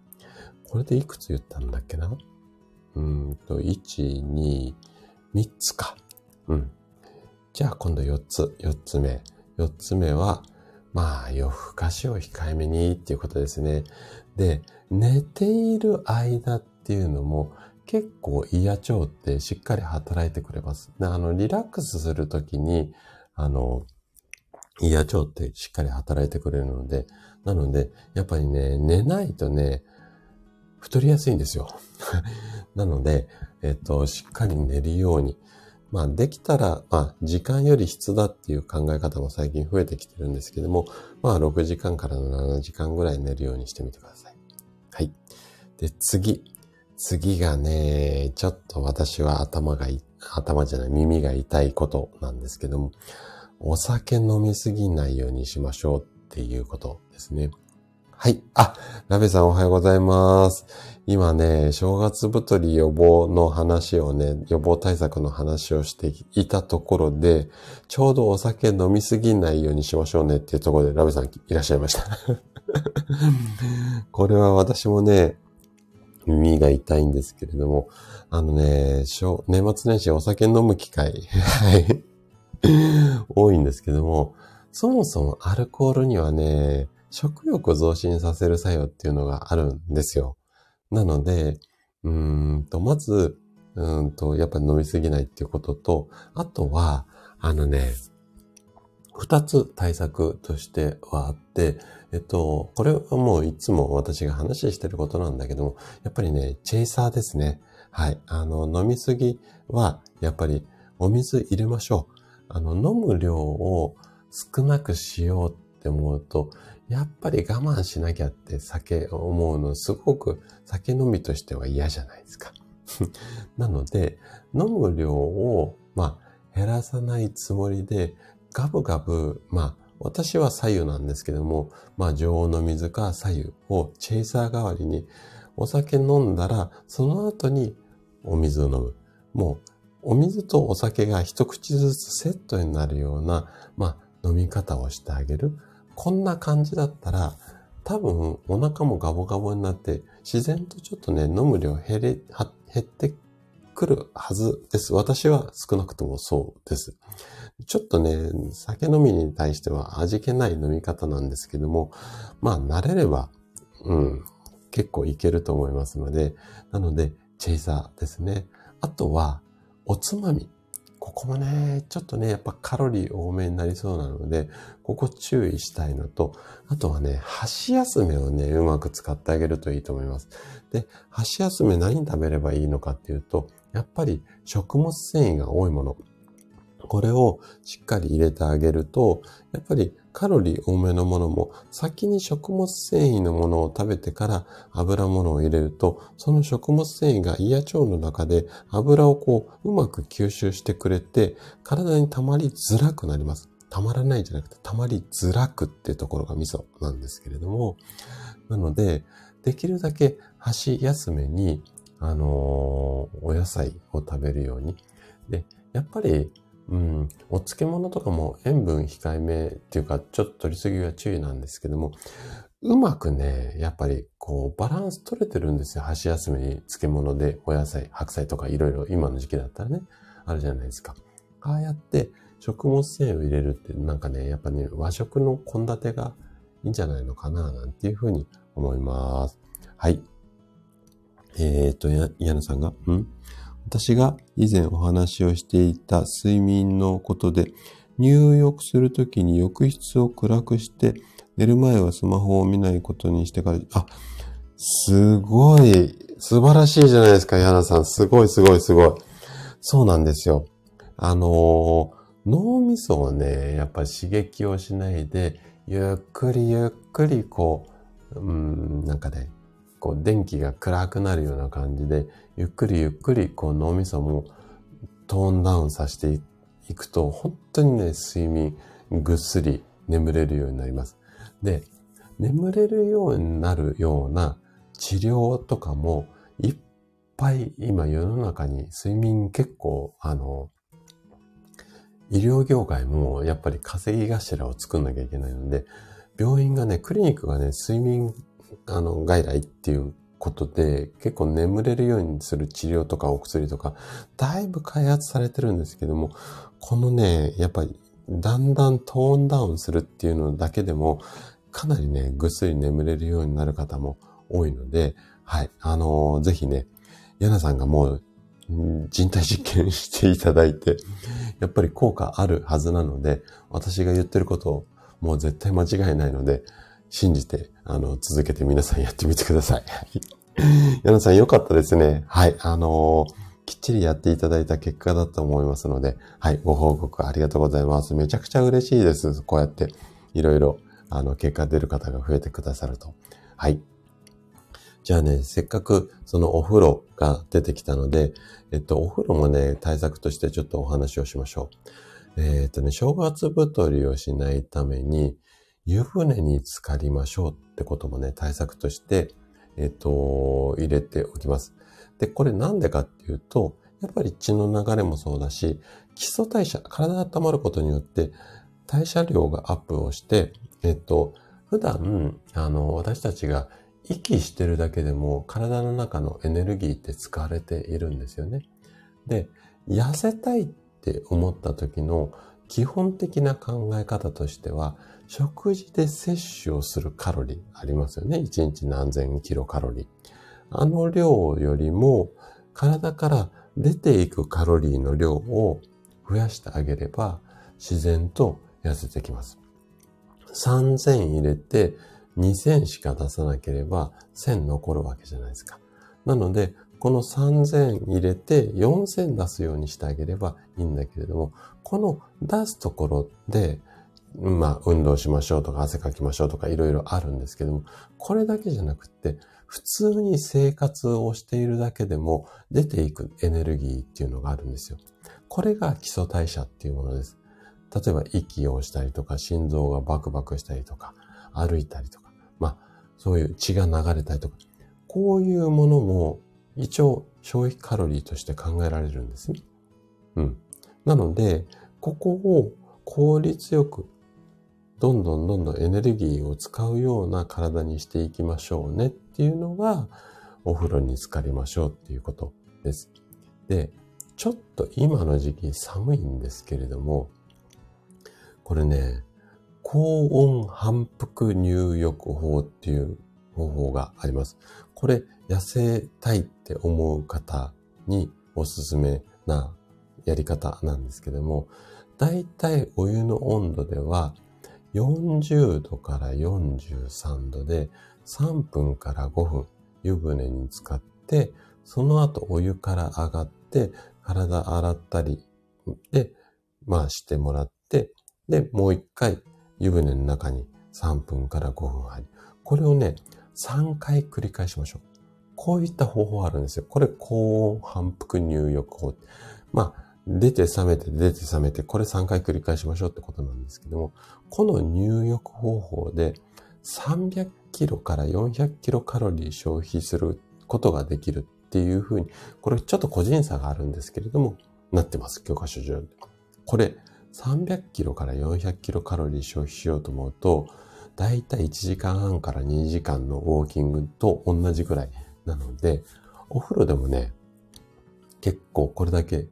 これでいくつ言ったんだっけな？うんと、1、2、3つか。うん。じゃあ今度4つ、4つ目。4つ目は、まあ、夜更かしを控えめにっていうことですね。で、寝ている間っていうのも結構胃や腸ってしっかり働いてくれます。あの、リラックスするときに、あの、胃や腸ってしっかり働いてくれるので、なので、やっぱりね、寝ないとね、太りやすいんですよ。なので、えっと、しっかり寝るように。まあ、できたら、まあ、時間より質だっていう考え方も最近増えてきてるんですけども、まあ、6時間から7時間ぐらい寝るようにしてみてください。はい。で、次。次がね、ちょっと私は頭が、頭じゃない、耳が痛いことなんですけども、お酒飲みすぎないようにしましょうっていうことですね。はい。あ、ラベさんおはようございます。今ね、正月太り予防の話をね、予防対策の話をしていたところで、ちょうどお酒飲みすぎないようにしましょうねっていうところでラベさんいらっしゃいました。これは私もね、耳が痛いんですけれども、あのね、年末年始お酒飲む機会、はい、多いんですけども、そもそもアルコールにはね、食欲を増進させる作用っていうのがあるんですよ。なので、うんと、まず、うんと、やっぱり飲みすぎないっていうことと、あとは、あのね、二つ対策としてはあって、えっと、これはもういつも私が話してることなんだけども、やっぱりね、チェイサーですね。はい。あの、飲みすぎは、やっぱりお水入れましょう。あの、飲む量を少なくしようって思うと、やっぱり我慢しなきゃって酒思うのすごく酒飲みとしては嫌じゃないですか。なので、飲む量を、まあ、減らさないつもりで、ガブガブ、まあ、私は左右なんですけども、まあ、常温の水か左右をチェイサー代わりに、お酒飲んだら、その後にお水を飲む。もう、お水とお酒が一口ずつセットになるような、まあ、飲み方をしてあげる。こんな感じだったら、多分お腹もガボガボになって、自然とちょっとね、飲む量減れ、減ってくるはずです。私は少なくともそうです。ちょっとね、酒飲みに対しては味気ない飲み方なんですけども、まあ慣れれば、うん、結構いけると思いますので、なので、チェイサーですね。あとは、おつまみ。ここもね、ちょっとね、やっぱカロリー多めになりそうなので、ここ注意したいのと、あとはね、箸休めをね、うまく使ってあげるといいと思います。で、箸休め何食べればいいのかっていうと、やっぱり食物繊維が多いもの。これをしっかり入れてあげると、やっぱりカロリー多めのものも先に食物繊維のものを食べてから油物を入れると、その食物繊維が胃や腸の中で油をこううまく吸収してくれて、体に溜まりづらくなります。溜まらないじゃなくて溜まりづらくっていうところが味噌なんですけれども、なので、できるだけ箸休めに、あのー、お野菜を食べるように。で、やっぱりうん、お漬物とかも塩分控えめっていうか、ちょっと取りすぎは注意なんですけども、うまくね、やっぱりこうバランス取れてるんですよ。箸休めに漬物でお野菜、白菜とかいろいろ今の時期だったらね、あるじゃないですか。ああやって食物繊維を入れるってなんかね、やっぱね、和食の献立がいいんじゃないのかな、なんていうふうに思います。はい。えー、っと、や、矢野さんが、ん？私が以前お話をしていた睡眠のことで、入浴するときに浴室を暗くして、寝る前はスマホを見ないことにしてから、あ、すごい、素晴らしいじゃないですか、ヤナさん。すごいすごいすごい。そうなんですよ。あの、脳みそをね、やっぱ刺激をしないで、ゆっくりゆっくりこう、うん、なんかね、こう電気が暗くなるような感じで、ゆっくりゆっくりこう脳みそもトーンダウンさせていくと、本当にね、睡眠ぐっすり眠れるようになります。で、眠れるようになるような治療とかもいっぱい今世の中に睡眠結構あの、医療業界もやっぱり稼ぎ頭を作んなきゃいけないので、病院がね、クリニックがね、睡眠あの、外来っていうことで、結構眠れるようにする治療とかお薬とか、だいぶ開発されてるんですけども、このね、やっぱり、だんだんトーンダウンするっていうのだけでも、かなりね、ぐっすり眠れるようになる方も多いので、はい、あのー、ぜひね、ヤナさんがもう、人体実験していただいて、やっぱり効果あるはずなので、私が言ってることをもう絶対間違いないので、信じて、あの、続けて皆さんやってみてください。矢野さんよかったですね。はい。あのー、きっちりやっていただいた結果だと思いますので、はい。ご報告ありがとうございます。めちゃくちゃ嬉しいです。こうやって、いろいろ、あの、結果出る方が増えてくださると。はい。じゃあね、せっかくそのお風呂が出てきたので、えっと、お風呂もね、対策としてちょっとお話をしましょう。えー、っとね、正月太りをしないために、湯船に浸かりましょうってこともね、対策として、えっ、と、入れておきます。で、これなんでかっていうと、やっぱり血の流れもそうだし、基礎代謝、体が温まることによって代謝量がアップをして、えっと、普段、あの、私たちが息してるだけでも体の中のエネルギーって使われているんですよね。で、痩せたいって思った時の基本的な考え方としては、食事で摂取をするカロリーありますよね。1日何千キロカロリー。あの量よりも体から出ていくカロリーの量を増やしてあげれば自然と痩せてきます。3000入れて2000しか出さなければ1000残るわけじゃないですか。なので、この3000入れて4000出すようにしてあげればいいんだけれども、この出すところで、まあ、運動しましょうとか汗かきましょうとかいろいろあるんですけども、これだけじゃなくて、普通に生活をしているだけでも出ていくエネルギーっていうのがあるんですよ。これが基礎代謝っていうものです。例えば息をしたりとか、心臓がバクバクしたりとか、歩いたりとか、まあ、そういう血が流れたりとか、こういうものも一応消費カロリーとして考えられるんですね。うん。なので、ここを効率よくどんどんどんどんエネルギーを使うような体にしていきましょうねっていうのが、お風呂に浸かりましょうっていうことです。で、ちょっと今の時期寒いんですけれども、これね、高温反復入浴法っていう方法があります。これ、痩せたいって思う方におすすめなやり方なんですけども、だいたいお湯の温度では40度から43度で3分から5分湯船に浸かって、その後お湯から上がって体洗ったりで、まあしてもらって、で、もう一回湯船の中に3分から5分入る。これをね、3回繰り返しましょう。こういった方法あるんですよ。これ高温反復入浴法。まあ、出て冷めて出て冷めて、これ3回繰り返しましょうってことなんですけども、この入浴方法で300キロから400キロカロリー消費することができるっていうふうに、これちょっと個人差があるんですけれども、なってます、教科書上で。これ、300キロから400キロカロリー消費しようと思うと、だいたい1時間半から2時間のウォーキングと同じぐらいなので、お風呂でもね、結構これだけ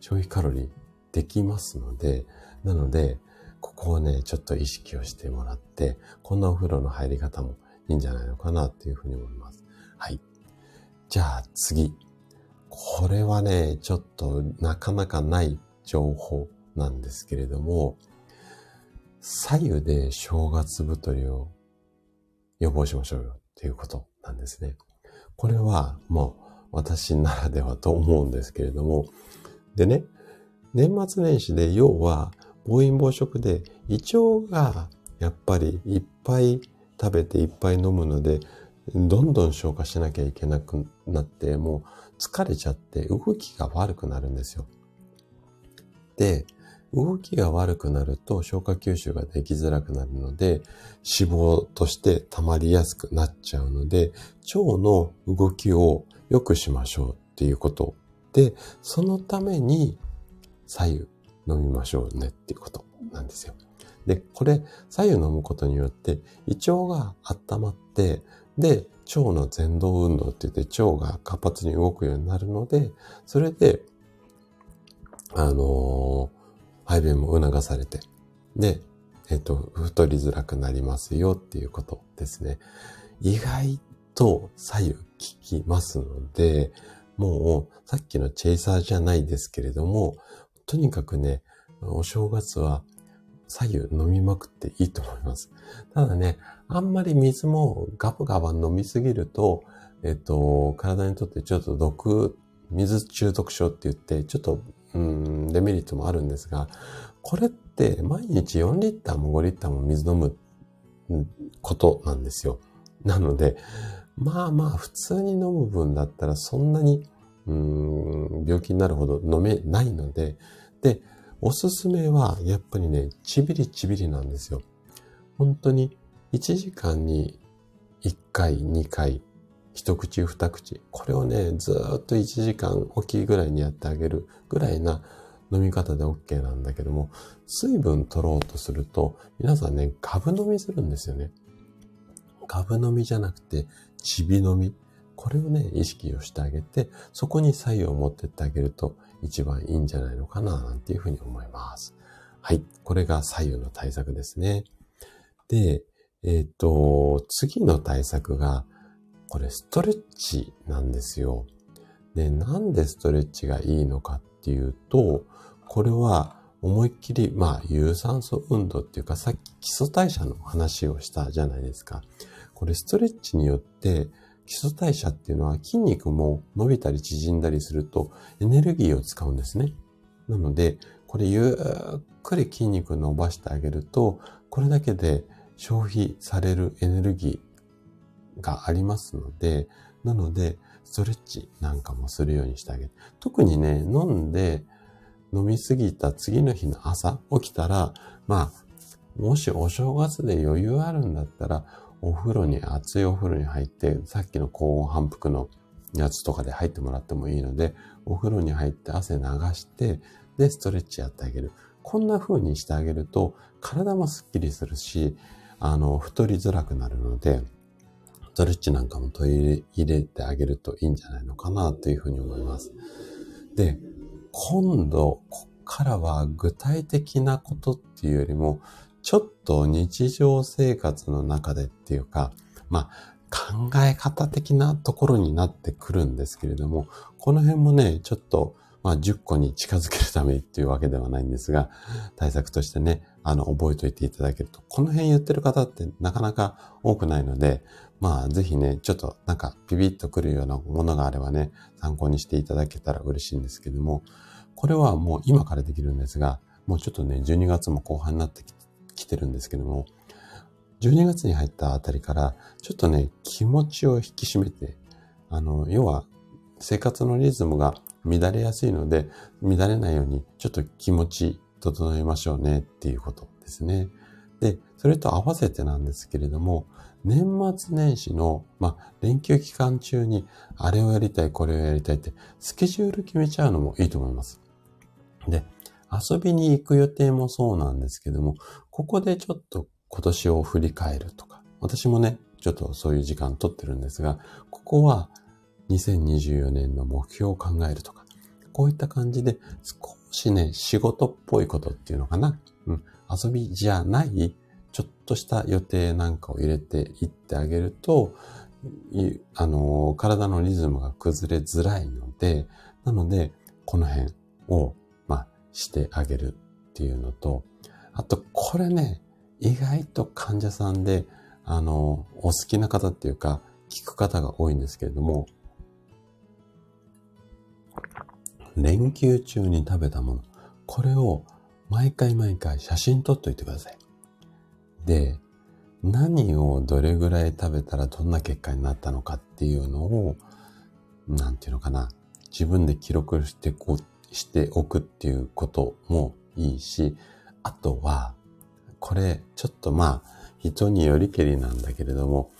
消費カロリーできますので、なので、ここをね、ちょっと意識をしてもらって、こんなお風呂の入り方もいいんじゃないのかなっていうふうに思います。はい。じゃあ次。これはね、ちょっとなかなかない情報なんですけれども、左右で正月太りを予防しましょうよっていうことなんですね。これはもう私ならではと思うんですけれども、でね、年末年始で要は暴飲暴食で胃腸がやっぱりいっぱい食べていっぱい飲むので、どんどん消化しなきゃいけなくなって、もう疲れちゃって動きが悪くなるんですよ。で、動きが悪くなると消化吸収ができづらくなるので、脂肪として溜まりやすくなっちゃうので、腸の動きを良くしましょうっていうことで、そのために左右飲みましょうねっていうことなんですよ。で、これ、左右飲むことによって、胃腸が温まって、で、腸の前動運動って言って腸が活発に動くようになるので、それで、あのー、排便も促されて、で、えっと、太りづらくなりますよっていうことですね。意外と左右効きますので、もうさっきのチェイサーじゃないですけれども、とにかくね、お正月は左右飲みまくっていいと思います。ただね、あんまり水もガバガバ飲みすぎると、えっと、体にとってちょっと毒、水中毒症って言って、ちょっと、うん、デメリットもあるんですが、これって毎日4リッターも5リッターも水飲むことなんですよ。なので、まあまあ普通に飲む分だったらそんなに、うん、病気になるほど飲めないので、で、おすすめはやっぱりね、ちびりちびりなんですよ。本当に1時間に1回、2回一口二口。これをね、ずっと1時間おきぐらいにやってあげるぐらいな飲み方で OK なんだけども、水分取ろうとすると、皆さんね、ガブ飲みするんですよね。ガブ飲みじゃなくて、ちび飲み。これをね、意識をしてあげて、そこに作用を持ってってあげると一番いいんじゃないのかな、なんていうふうに思います。はい。これが左右の対策ですね。で、えっ、ー、と、次の対策が、これストレッチなんですよ。で、なんでストレッチがいいのかっていうと、これは思いっきり、まあ、有酸素運動っていうか、さっき基礎代謝の話をしたじゃないですか。これストレッチによって、基礎代謝っていうのは筋肉も伸びたり縮んだりするとエネルギーを使うんですね。なので、これゆっくり筋肉伸ばしてあげると、これだけで消費されるエネルギーがありますので、なので、ストレッチなんかもするようにしてあげる。特にね、飲んで飲みすぎた次の日の朝起きたら、まあ、もしお正月で余裕あるんだったら、お風呂に、熱いお風呂に入って、さっきの高温反復のやつとかで入ってもらってもいいので、お風呂に入って汗流して、で、ストレッチやってあげる。こんな風にしてあげると、体もスッキリするし、あの、太りづらくなるので、ストレッチなんかも取り入れてあげるといいんじゃないのかなというふうに思います。で、今度、こっからは具体的なことっていうよりも、ちょっと日常生活の中でっていうか、まあ、考え方的なところになってくるんですけれども、この辺もね、ちょっと、まあ、10個に近づけるためっていうわけではないんですが、対策としてね、あの、覚えておいていただけると、この辺言ってる方ってなかなか多くないので、まあ、ぜひね、ちょっとなんかビビッとくるようなものがあればね、参考にしていただけたら嬉しいんですけども、これはもう今からできるんですが、もうちょっとね、12月も後半になってきて来てるんですけども、12月に入ったあたりから、ちょっとね、気持ちを引き締めて、あの、要は、生活のリズムが乱れやすいので、乱れないように、ちょっと気持ち整えましょうねっていうことですね。で、それと合わせてなんですけれども、年末年始の、まあ、連休期間中に、あれをやりたい、これをやりたいって、スケジュール決めちゃうのもいいと思います。で、遊びに行く予定もそうなんですけども、ここでちょっと今年を振り返るとか、私もね、ちょっとそういう時間取ってるんですが、ここは2024年の目標を考えるとか、こういった感じで少しね、仕事っぽいことっていうのかな。うん、遊びじゃない、ちょっとした予定なんかを入れていってあげると、あの、体のリズムが崩れづらいので、なので、この辺をしてあげるっていうのと、あと、これね、意外と患者さんで、あの、お好きな方っていうか、聞く方が多いんですけれども、連休中に食べたもの、これを毎回毎回写真撮っといてください。で、何をどれぐらい食べたらどんな結果になったのかっていうのを、なんていうのかな、自分で記録していこうっしておくっていうこともいいし、あとは、これ、ちょっとまあ、人によりけりなんだけれども、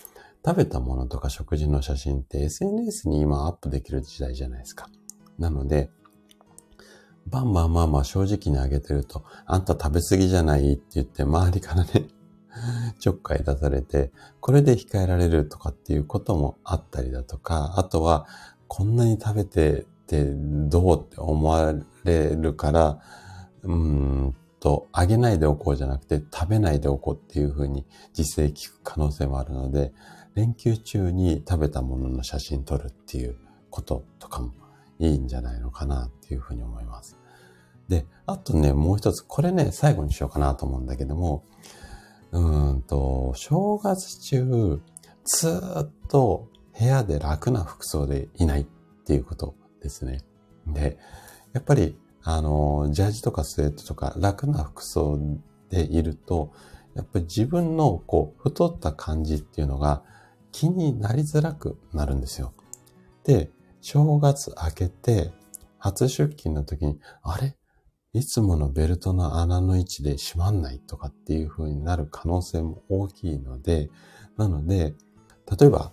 食べたものとか食事の写真って SNS に今アップできる時代じゃないですか。なので、バンバンバンバン正直にあげてると、あんた食べ過ぎじゃないって言って周りからね、ちょっかい出されて、これで控えられるとかっていうこともあったりだとか、あとは、こんなに食べてってどうって思われるから、うんと、あげないでおこうじゃなくて食べないでおこうっていうふうに実践聞く可能性もあるので、連休中に食べたものの写真撮るっていうこととかもいいんじゃないのかなっていうふうに思います。で、あとね、もう一つ、これね、最後にしようかなと思うんだけども、うんと、正月中、ずっと部屋で楽な服装でいないっていうことですね。で、やっぱり、あの、ジャージとかスウェットとか楽な服装でいると、やっぱり自分のこう、太った感じっていうのが気になりづらくなるんですよ。で、正月明けて、初出勤の時に、あれ？いつものベルトの穴の位置で閉まんないとかっていう風になる可能性も大きいので、なので、例えば、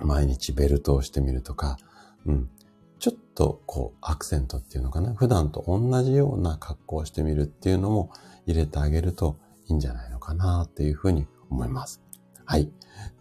毎日ベルトをしてみるとか、うん。ちょっとこうアクセントっていうのかな？普段と同じような格好をしてみるっていうのも入れてあげるといいんじゃないのかなっていうふうに思います。はい。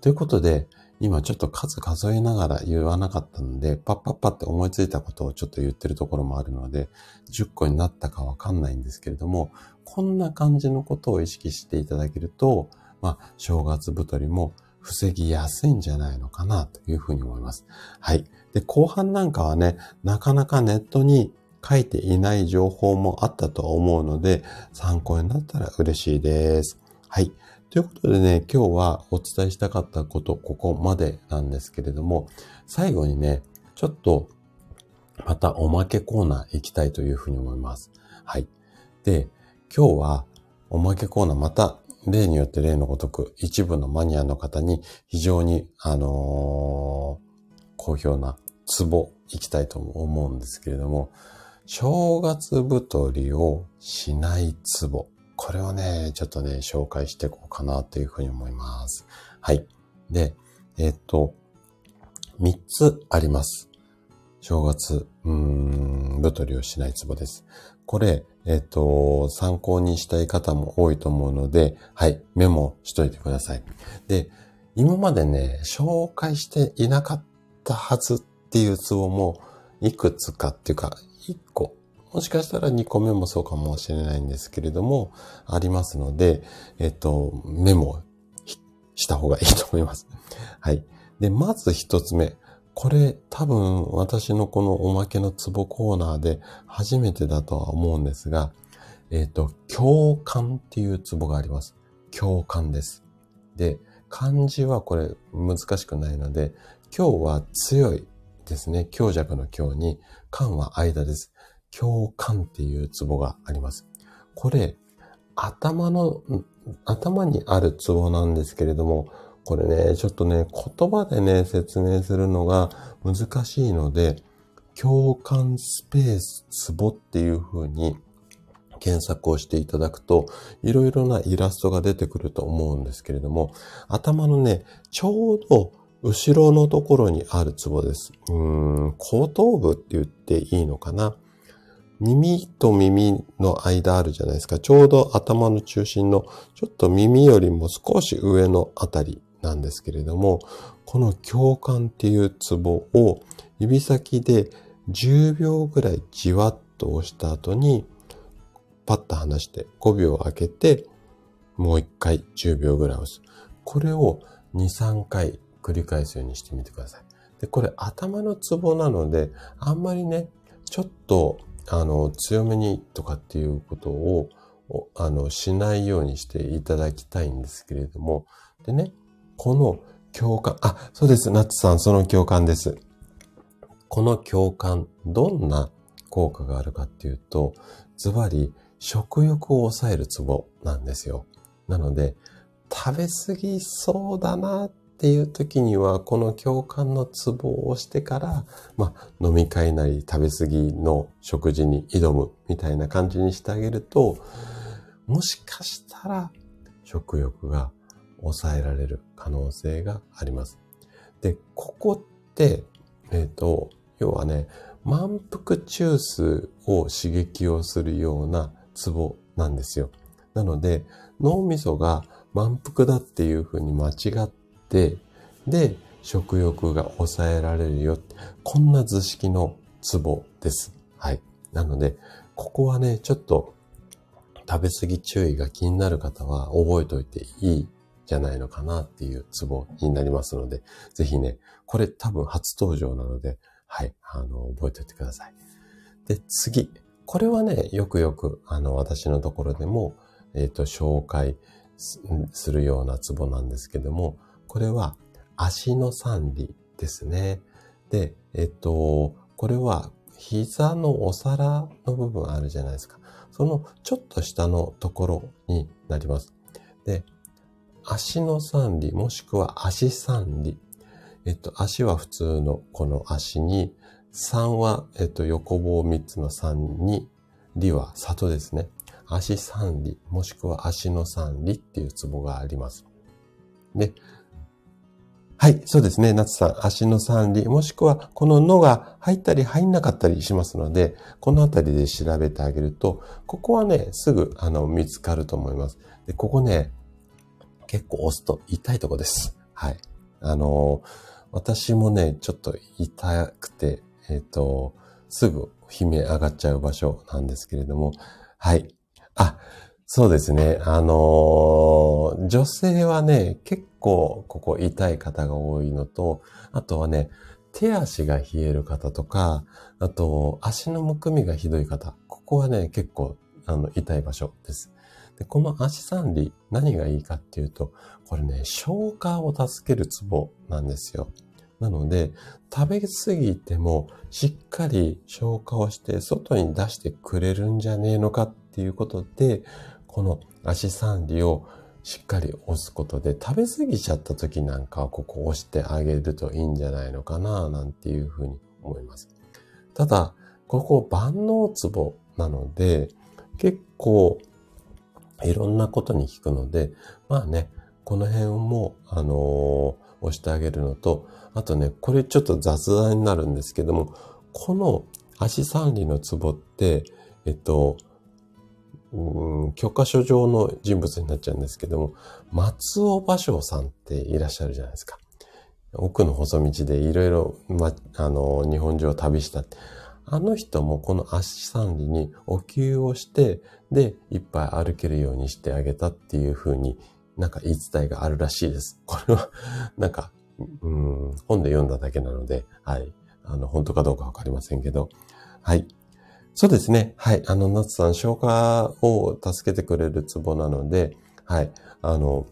ということで、今ちょっと数数えながら言わなかったので、パッパッパって思いついたことをちょっと言ってるところもあるので、10個になったかわかんないんですけれども、こんな感じのことを意識していただけると、まあ、正月太りも防ぎやすいんじゃないのかなというふうに思います。はい。で、後半なんかはね、なかなかネットに書いていない情報もあったと思うので、参考になったら嬉しいです。はい。ということでね、今日はお伝えしたかったこと、ここまでなんですけれども、最後にね、ちょっと、またおまけコーナー行きたいというふうに思います。はい。で、今日はおまけコーナーまた例によって例のごとく一部のマニアの方に非常に、あのー、好評なツボ行きたいと思うんですけれども、正月太りをしないツボ。これをね、ちょっとね、紹介していこうかなというふうに思います。はい。で、えっ、と、三つあります。正月、うーん、太りをしないツボです。これ、えっ、と、参考にしたい方も多いと思うので、はい、メモしといてください。で、今までね、紹介していなかったはずっていうツボも、いくつかっていうか、一個もしかしたら2個目もそうかもしれないんですけれども、ありますので、えっと、メモした方がいいと思います。はい。で、まず一つ目。これ多分私のこのおまけのツボコーナーで初めてだとは思うんですが、えっ、と、共感っていうツボがあります。共感です。で、漢字はこれ難しくないので、今日は強いですね。強弱の強に、感は間です。共感っていうツボがあります。これ、頭の、頭にあるツボなんですけれども、これね、ちょっとね、言葉でね、説明するのが難しいので、共感スペースツボっていう風に検索をしていただくと、いろいろなイラストが出てくると思うんですけれども、頭のね、ちょうど後ろのところにあるツボです。うーん、後頭部って言っていいのかな。耳と耳の間あるじゃないですか。ちょうど頭の中心のちょっと耳よりも少し上のあたりなんですけれども、この共感っていうツボを指先で10秒ぐらいじわっと押した後にパッと離して5秒開けてもう1回10秒ぐらい押す。これを2、3回繰り返すようにしてみてください。で、これ頭のツボなので、あんまりね、ちょっとあの、強めにとかっていうことを、あの、しないようにしていただきたいんですけれども、でね、この共感、あ、そうです、ナッツさん、その共感です。この共感、どんな効果があるかっていうと、ズバリ、食欲を抑えるツボなんですよ。なので、食べ過ぎそうだなっていう時には、この共感のツボを押してから、まあ、飲み会なり食べ過ぎの食事に挑むみたいな感じにしてあげると、もしかしたら食欲が抑えられる可能性があります。で、ここって、えっ、ー、と、要はね、満腹中枢を刺激をするようなツボなんですよ。なので、脳みそが満腹だっていうふうに間違って、で、食欲が抑えられるよ。こんな図式のツボです。はい。なので、ここはね、ちょっと食べ過ぎ注意が気になる方は覚えておいていいじゃないのかなっていうツボになりますので、ぜひね、これ多分初登場なので、はい、あの、覚えておいてください。で、次。これはね、よくよく、あの、私のところでも、えっ、ー、と、紹介するようなツボなんですけども、これは足の三里ですね。で、えっと、これは膝のお皿の部分あるじゃないですか。そのちょっと下のところになります。で、足の三里もしくは足三里。えっと、足は普通のこの足に、三は、えっと、横棒三つの三に、里は里ですね。足三里、もしくは足の三里っていうツボがあります。で、はい、そうですね。夏さん、足の三里、もしくはこののが入ったり入んなかったりしますので、このあたりで調べてあげると、ここはね、すぐ、あの、見つかると思います。で、ここね、結構押すと痛いとこです。はい。あの、私もね、ちょっと痛くて、えっ、ー、と、すぐ悲鳴上がっちゃう場所なんですけれども、はい。あ、そうですね。あのー、女性はね、結構ここ痛い方が多いのと、あとはね、手足が冷える方とか、あと足のむくみがひどい方、ここはね、結構あの痛い場所です。で、この足三里、何がいいかっていうと、これね、消化を助けるツボなんですよ。なので、食べ過ぎてもしっかり消化をして外に出してくれるんじゃねえのかっていうことで、この足三里をしっかり押すことで食べ過ぎちゃった時なんかはここ押してあげるといいんじゃないのかななんていうふうに思います。ただ、ここ万能ツボなので結構いろんなことに効くので、まあね、この辺も、あのー、押してあげるのと、あとね、これちょっと雑談になるんですけども、この足三里のツボって、えっと、うん、教科書上の人物になっちゃうんですけども、松尾芭蕉さんっていらっしゃるじゃないですか。奥の細道でいろいろ、ま、あの、日本中を旅した。あの人もこの足三里にお灸をして、で、いっぱい歩けるようにしてあげたっていう風になんか言い伝えがあるらしいです。これは、なんか、うん、本で読んだだけなので、はい。あの、本当かどうかわかりませんけど、はい。そうですね。はい。あの、夏さん、消化を助けてくれるツボなので、はい。あの、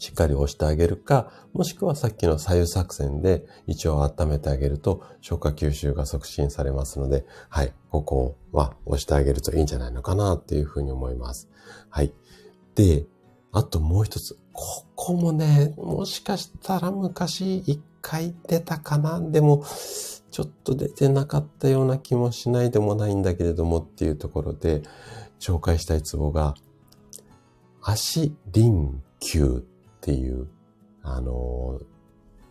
しっかり押してあげるか、もしくはさっきの左右作戦で胃腸を温めてあげると消化吸収が促進されますので、はい。ここは押してあげるといいんじゃないのかなっていうふうに思います。はい。で、あともう一つ。ここもね、もしかしたら昔一回出たかなでも、ちょっと出てなかったような気もしないでもないんだけれどもっていうところで紹介したいツボが、足輪球っていう、あの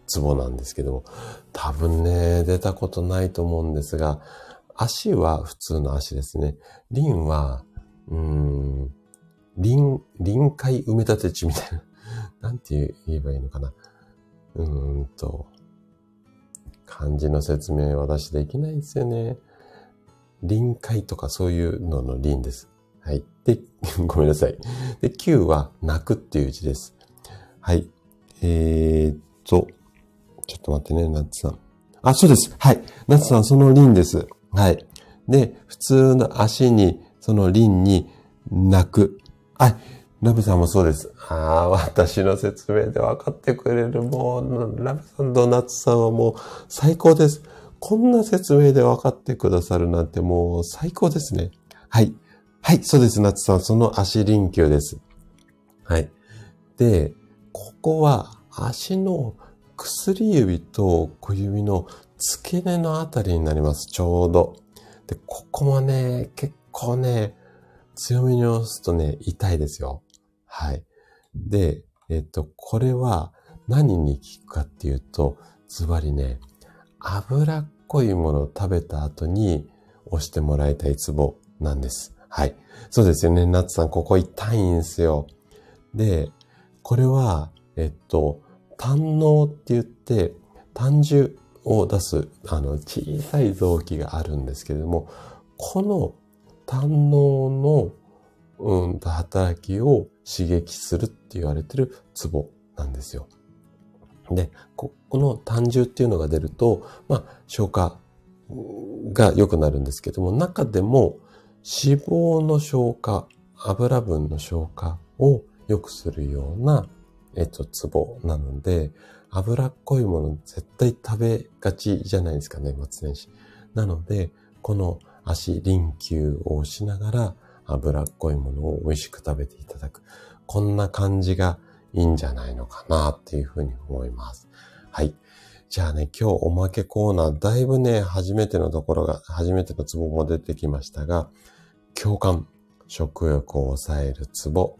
ツボなんですけども、多分ね、出たことないと思うんですが、足は普通の足ですね。輪は、うーん、臨、臨海埋め立て地みたいな。なんて言えばいいのかな。うーんと、漢字の説明私できないですよね。臨海とかそういうのの臨です。はい。で、ごめんなさい。で、9は泣くっていう字です。はい。えー、っと、ちょっと待ってね、ナッツさん。あ、そうです。はい。ナッツさん、その輪です。はい。で、普通の足に、その輪に泣く。はい。ラブさんもそうです。ああ、私の説明で分かってくれる。もう、ラブさんとナッツさんはもう最高です。こんな説明で分かってくださるなんてもう最高ですね。はい。はい、そうです、ナッツさん。その足臨球です。はい。で、ここは足の薬指と小指の付け根のあたりになります。ちょうど。で、ここもね、結構ね、強めに押すとね、痛いですよ。はい。で、えっと、これは何に効くかっていうと、ズバリね、脂っこいものを食べた後に押してもらいたいツボなんです。はい。そうですよね。ナッツさん、ここ痛いんですよ。で、これは、えっと、胆のって言って、胆汁を出す、あの、小さい臓器があるんですけれども、この胆のの、うんと、働きを刺激するって言われてるツボなんですよ。で、この胆汁っていうのが出ると、まあ、消化が良くなるんですけども、中でも脂肪の消化、油分の消化を良くするような、えっと、ツボなので、脂っこいもの絶対食べがちじゃないですかね、松年始。なので、この足臨球をしながら脂っこいものを美味しく食べていただく。こんな感じがいいんじゃないのかなっていうふうに思います。はい。じゃあね、今日おまけコーナー、だいぶね、初めてのところが、初めてのツボも出てきましたが、共感、食欲を抑えるツボ、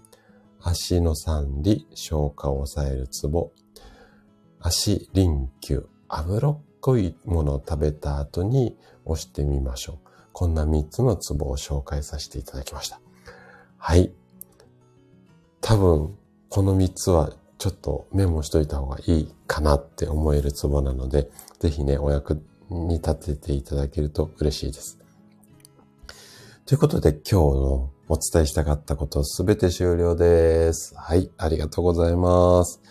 足の三里、消化を抑えるツボ、足、臨球、脂っこいものを食べた後に押してみましょう。こんな3つのツボを紹介させていただきました。はい。多分、この3つはちょっとメモしといた方がいいかなって思えるツボなので、ぜひね、お役に立てていただけると嬉しいです。ということで今日のお伝えしたかったことすべて終了です。はい、ありがとうございます。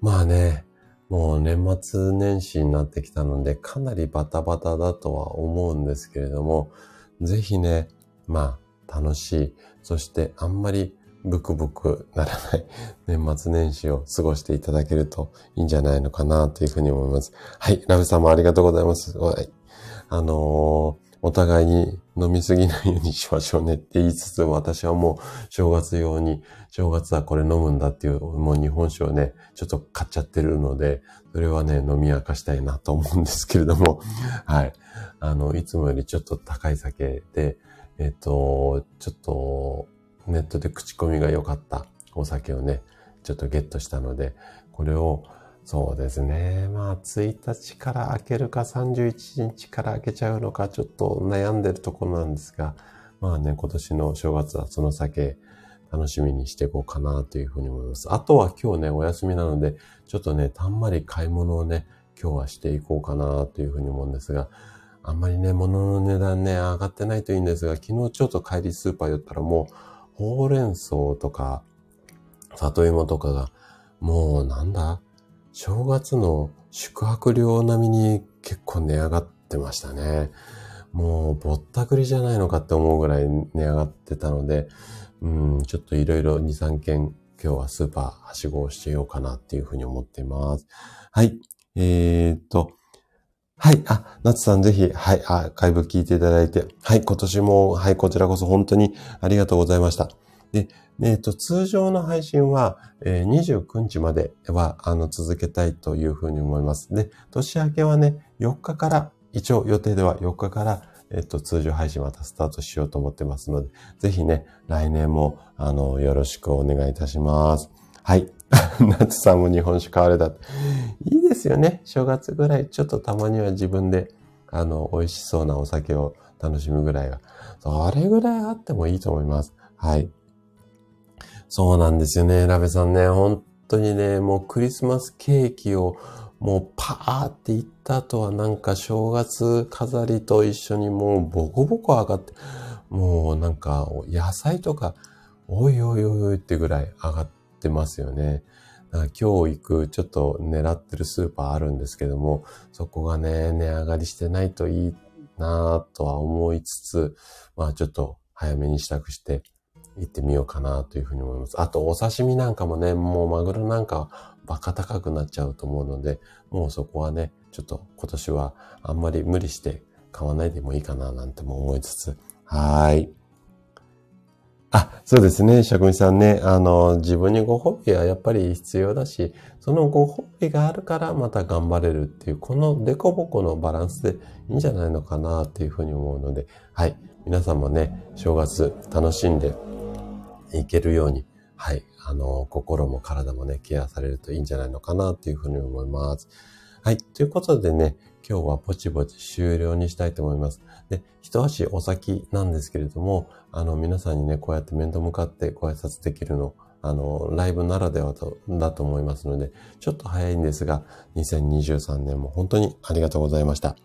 まあね、もう年末年始になってきたので、かなりバタバタだとは思うんですけれども、ぜひね、まあ楽しい、そしてあんまりブクブクならない年末年始を過ごしていただけるといいんじゃないのかなというふうに思います。はい、ラブさんもありがとうございます。はい、あのーお互いに飲みすぎないようにしましょうねって言いつつ、私はもう正月用に、正月はこれ飲むんだっていう、もう日本酒をね、ちょっと買っちゃってるので、それはね、飲み明かしたいなと思うんですけれども、はい。あの、いつもよりちょっと高い酒で、えっと、ちょっと、ネットで口コミが良かったお酒をね、ちょっとゲットしたので、これをそうですね。まあ、1日から開けるか31日から開けちゃうのか、ちょっと悩んでるところなんですが、まあね、今年の正月はその酒、楽しみにしていこうかなというふうに思います。あとは今日ね、お休みなので、ちょっとね、たんまり買い物をね、今日はしていこうかなというふうに思うんですが、あんまりね、物の値段ね、上がってないといいんですが、昨日ちょっと帰りスーパー寄ったらもう、ほうれん草とか、里芋とかが、もうなんだ？正月の宿泊料並みに結構値上がってましたね。もうぼったくりじゃないのかって思うぐらい値上がってたので、うん、ちょっといろいろ2、3件今日はスーパーはしごをしてようかなっていうふうに思っています。はい。えー、っと、はい。あ、夏さんぜひ、はい。あ、外部聞いていただいて。はい。今年も、はい。こちらこそ本当にありがとうございました。で、えっ、と、通常の配信は、えー、29日までは、あの、続けたいというふうに思います。で、年明けはね、4日から、一応予定では4日から、えっ、と、通常配信またスタートしようと思ってますので、ぜひね、来年も、あの、よろしくお願いいたします。はい。夏さんも日本酒買われた。いいですよね。正月ぐらい、ちょっとたまには自分で、あの、美味しそうなお酒を楽しむぐらいは。それぐらいあってもいいと思います。はい。そうなんですよね、ラベさんね。本当にね、もうクリスマスケーキをもうパーっていった後はなんか正月飾りと一緒にもうボコボコ上がって、もうなんか野菜とか、おいおいおいってぐらい上がってますよね。今日行くちょっと狙ってるスーパーあるんですけども、そこがね、値上がりしてないといいなぁとは思いつつ、まあちょっと早めに支度して行ってみようかなというふうに思います。あと、お刺身なんかもね、もうマグロなんかバカ高くなっちゃうと思うので、もうそこはね、ちょっと今年はあんまり無理して買わないでもいいかななんても思いつつ、はい。あ、そうですね。職人さんね。あの、自分にご褒美はやっぱり必要だし、そのご褒美があるからまた頑張れるっていう、このデコボコのバランスでいいんじゃないのかなっていうふうに思うので、はい。皆さんもね、正月楽しんでいけるように、はい、あの、心も体もね、ケアされるといいんじゃないのかなっていうふうに思います。はい。ということでね、今日はぼちぼち終了にしたいと思います。で、一足お先なんですけれども、あの、皆さんにね、こうやって面と向かってご挨拶できるの、あの、ライブならではと、だと思いますので、ちょっと早いんですが、2023年も本当にありがとうございました。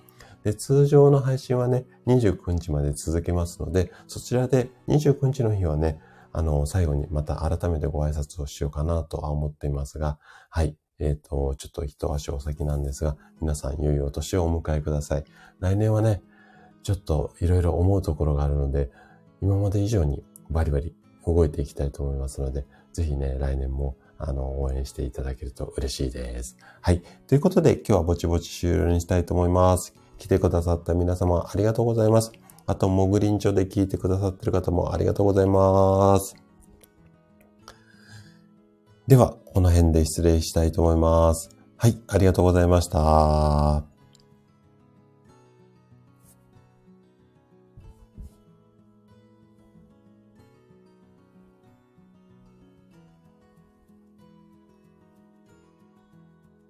で、通常の配信はね、29日まで続けますので、そちらで29日の日はね、あの、最後にまた改めてご挨拶をしようかなとは思っていますが、はい。えっ、ー、と、ちょっと一足お先なんですが、皆さん良いお年をお迎えください。来年はね、ちょっといろいろ思うところがあるので、今まで以上にバリバリ動いていきたいと思いますので、ぜひね、来年もあの、応援していただけると嬉しいです。はい。ということで、今日はぼちぼち終了にしたいと思います。来てくださった皆様ありがとうございます。あと、もぐりんちょで聞いてくださってる方もありがとうございます。では、この辺で失礼したいと思います。はい、ありがとうございました。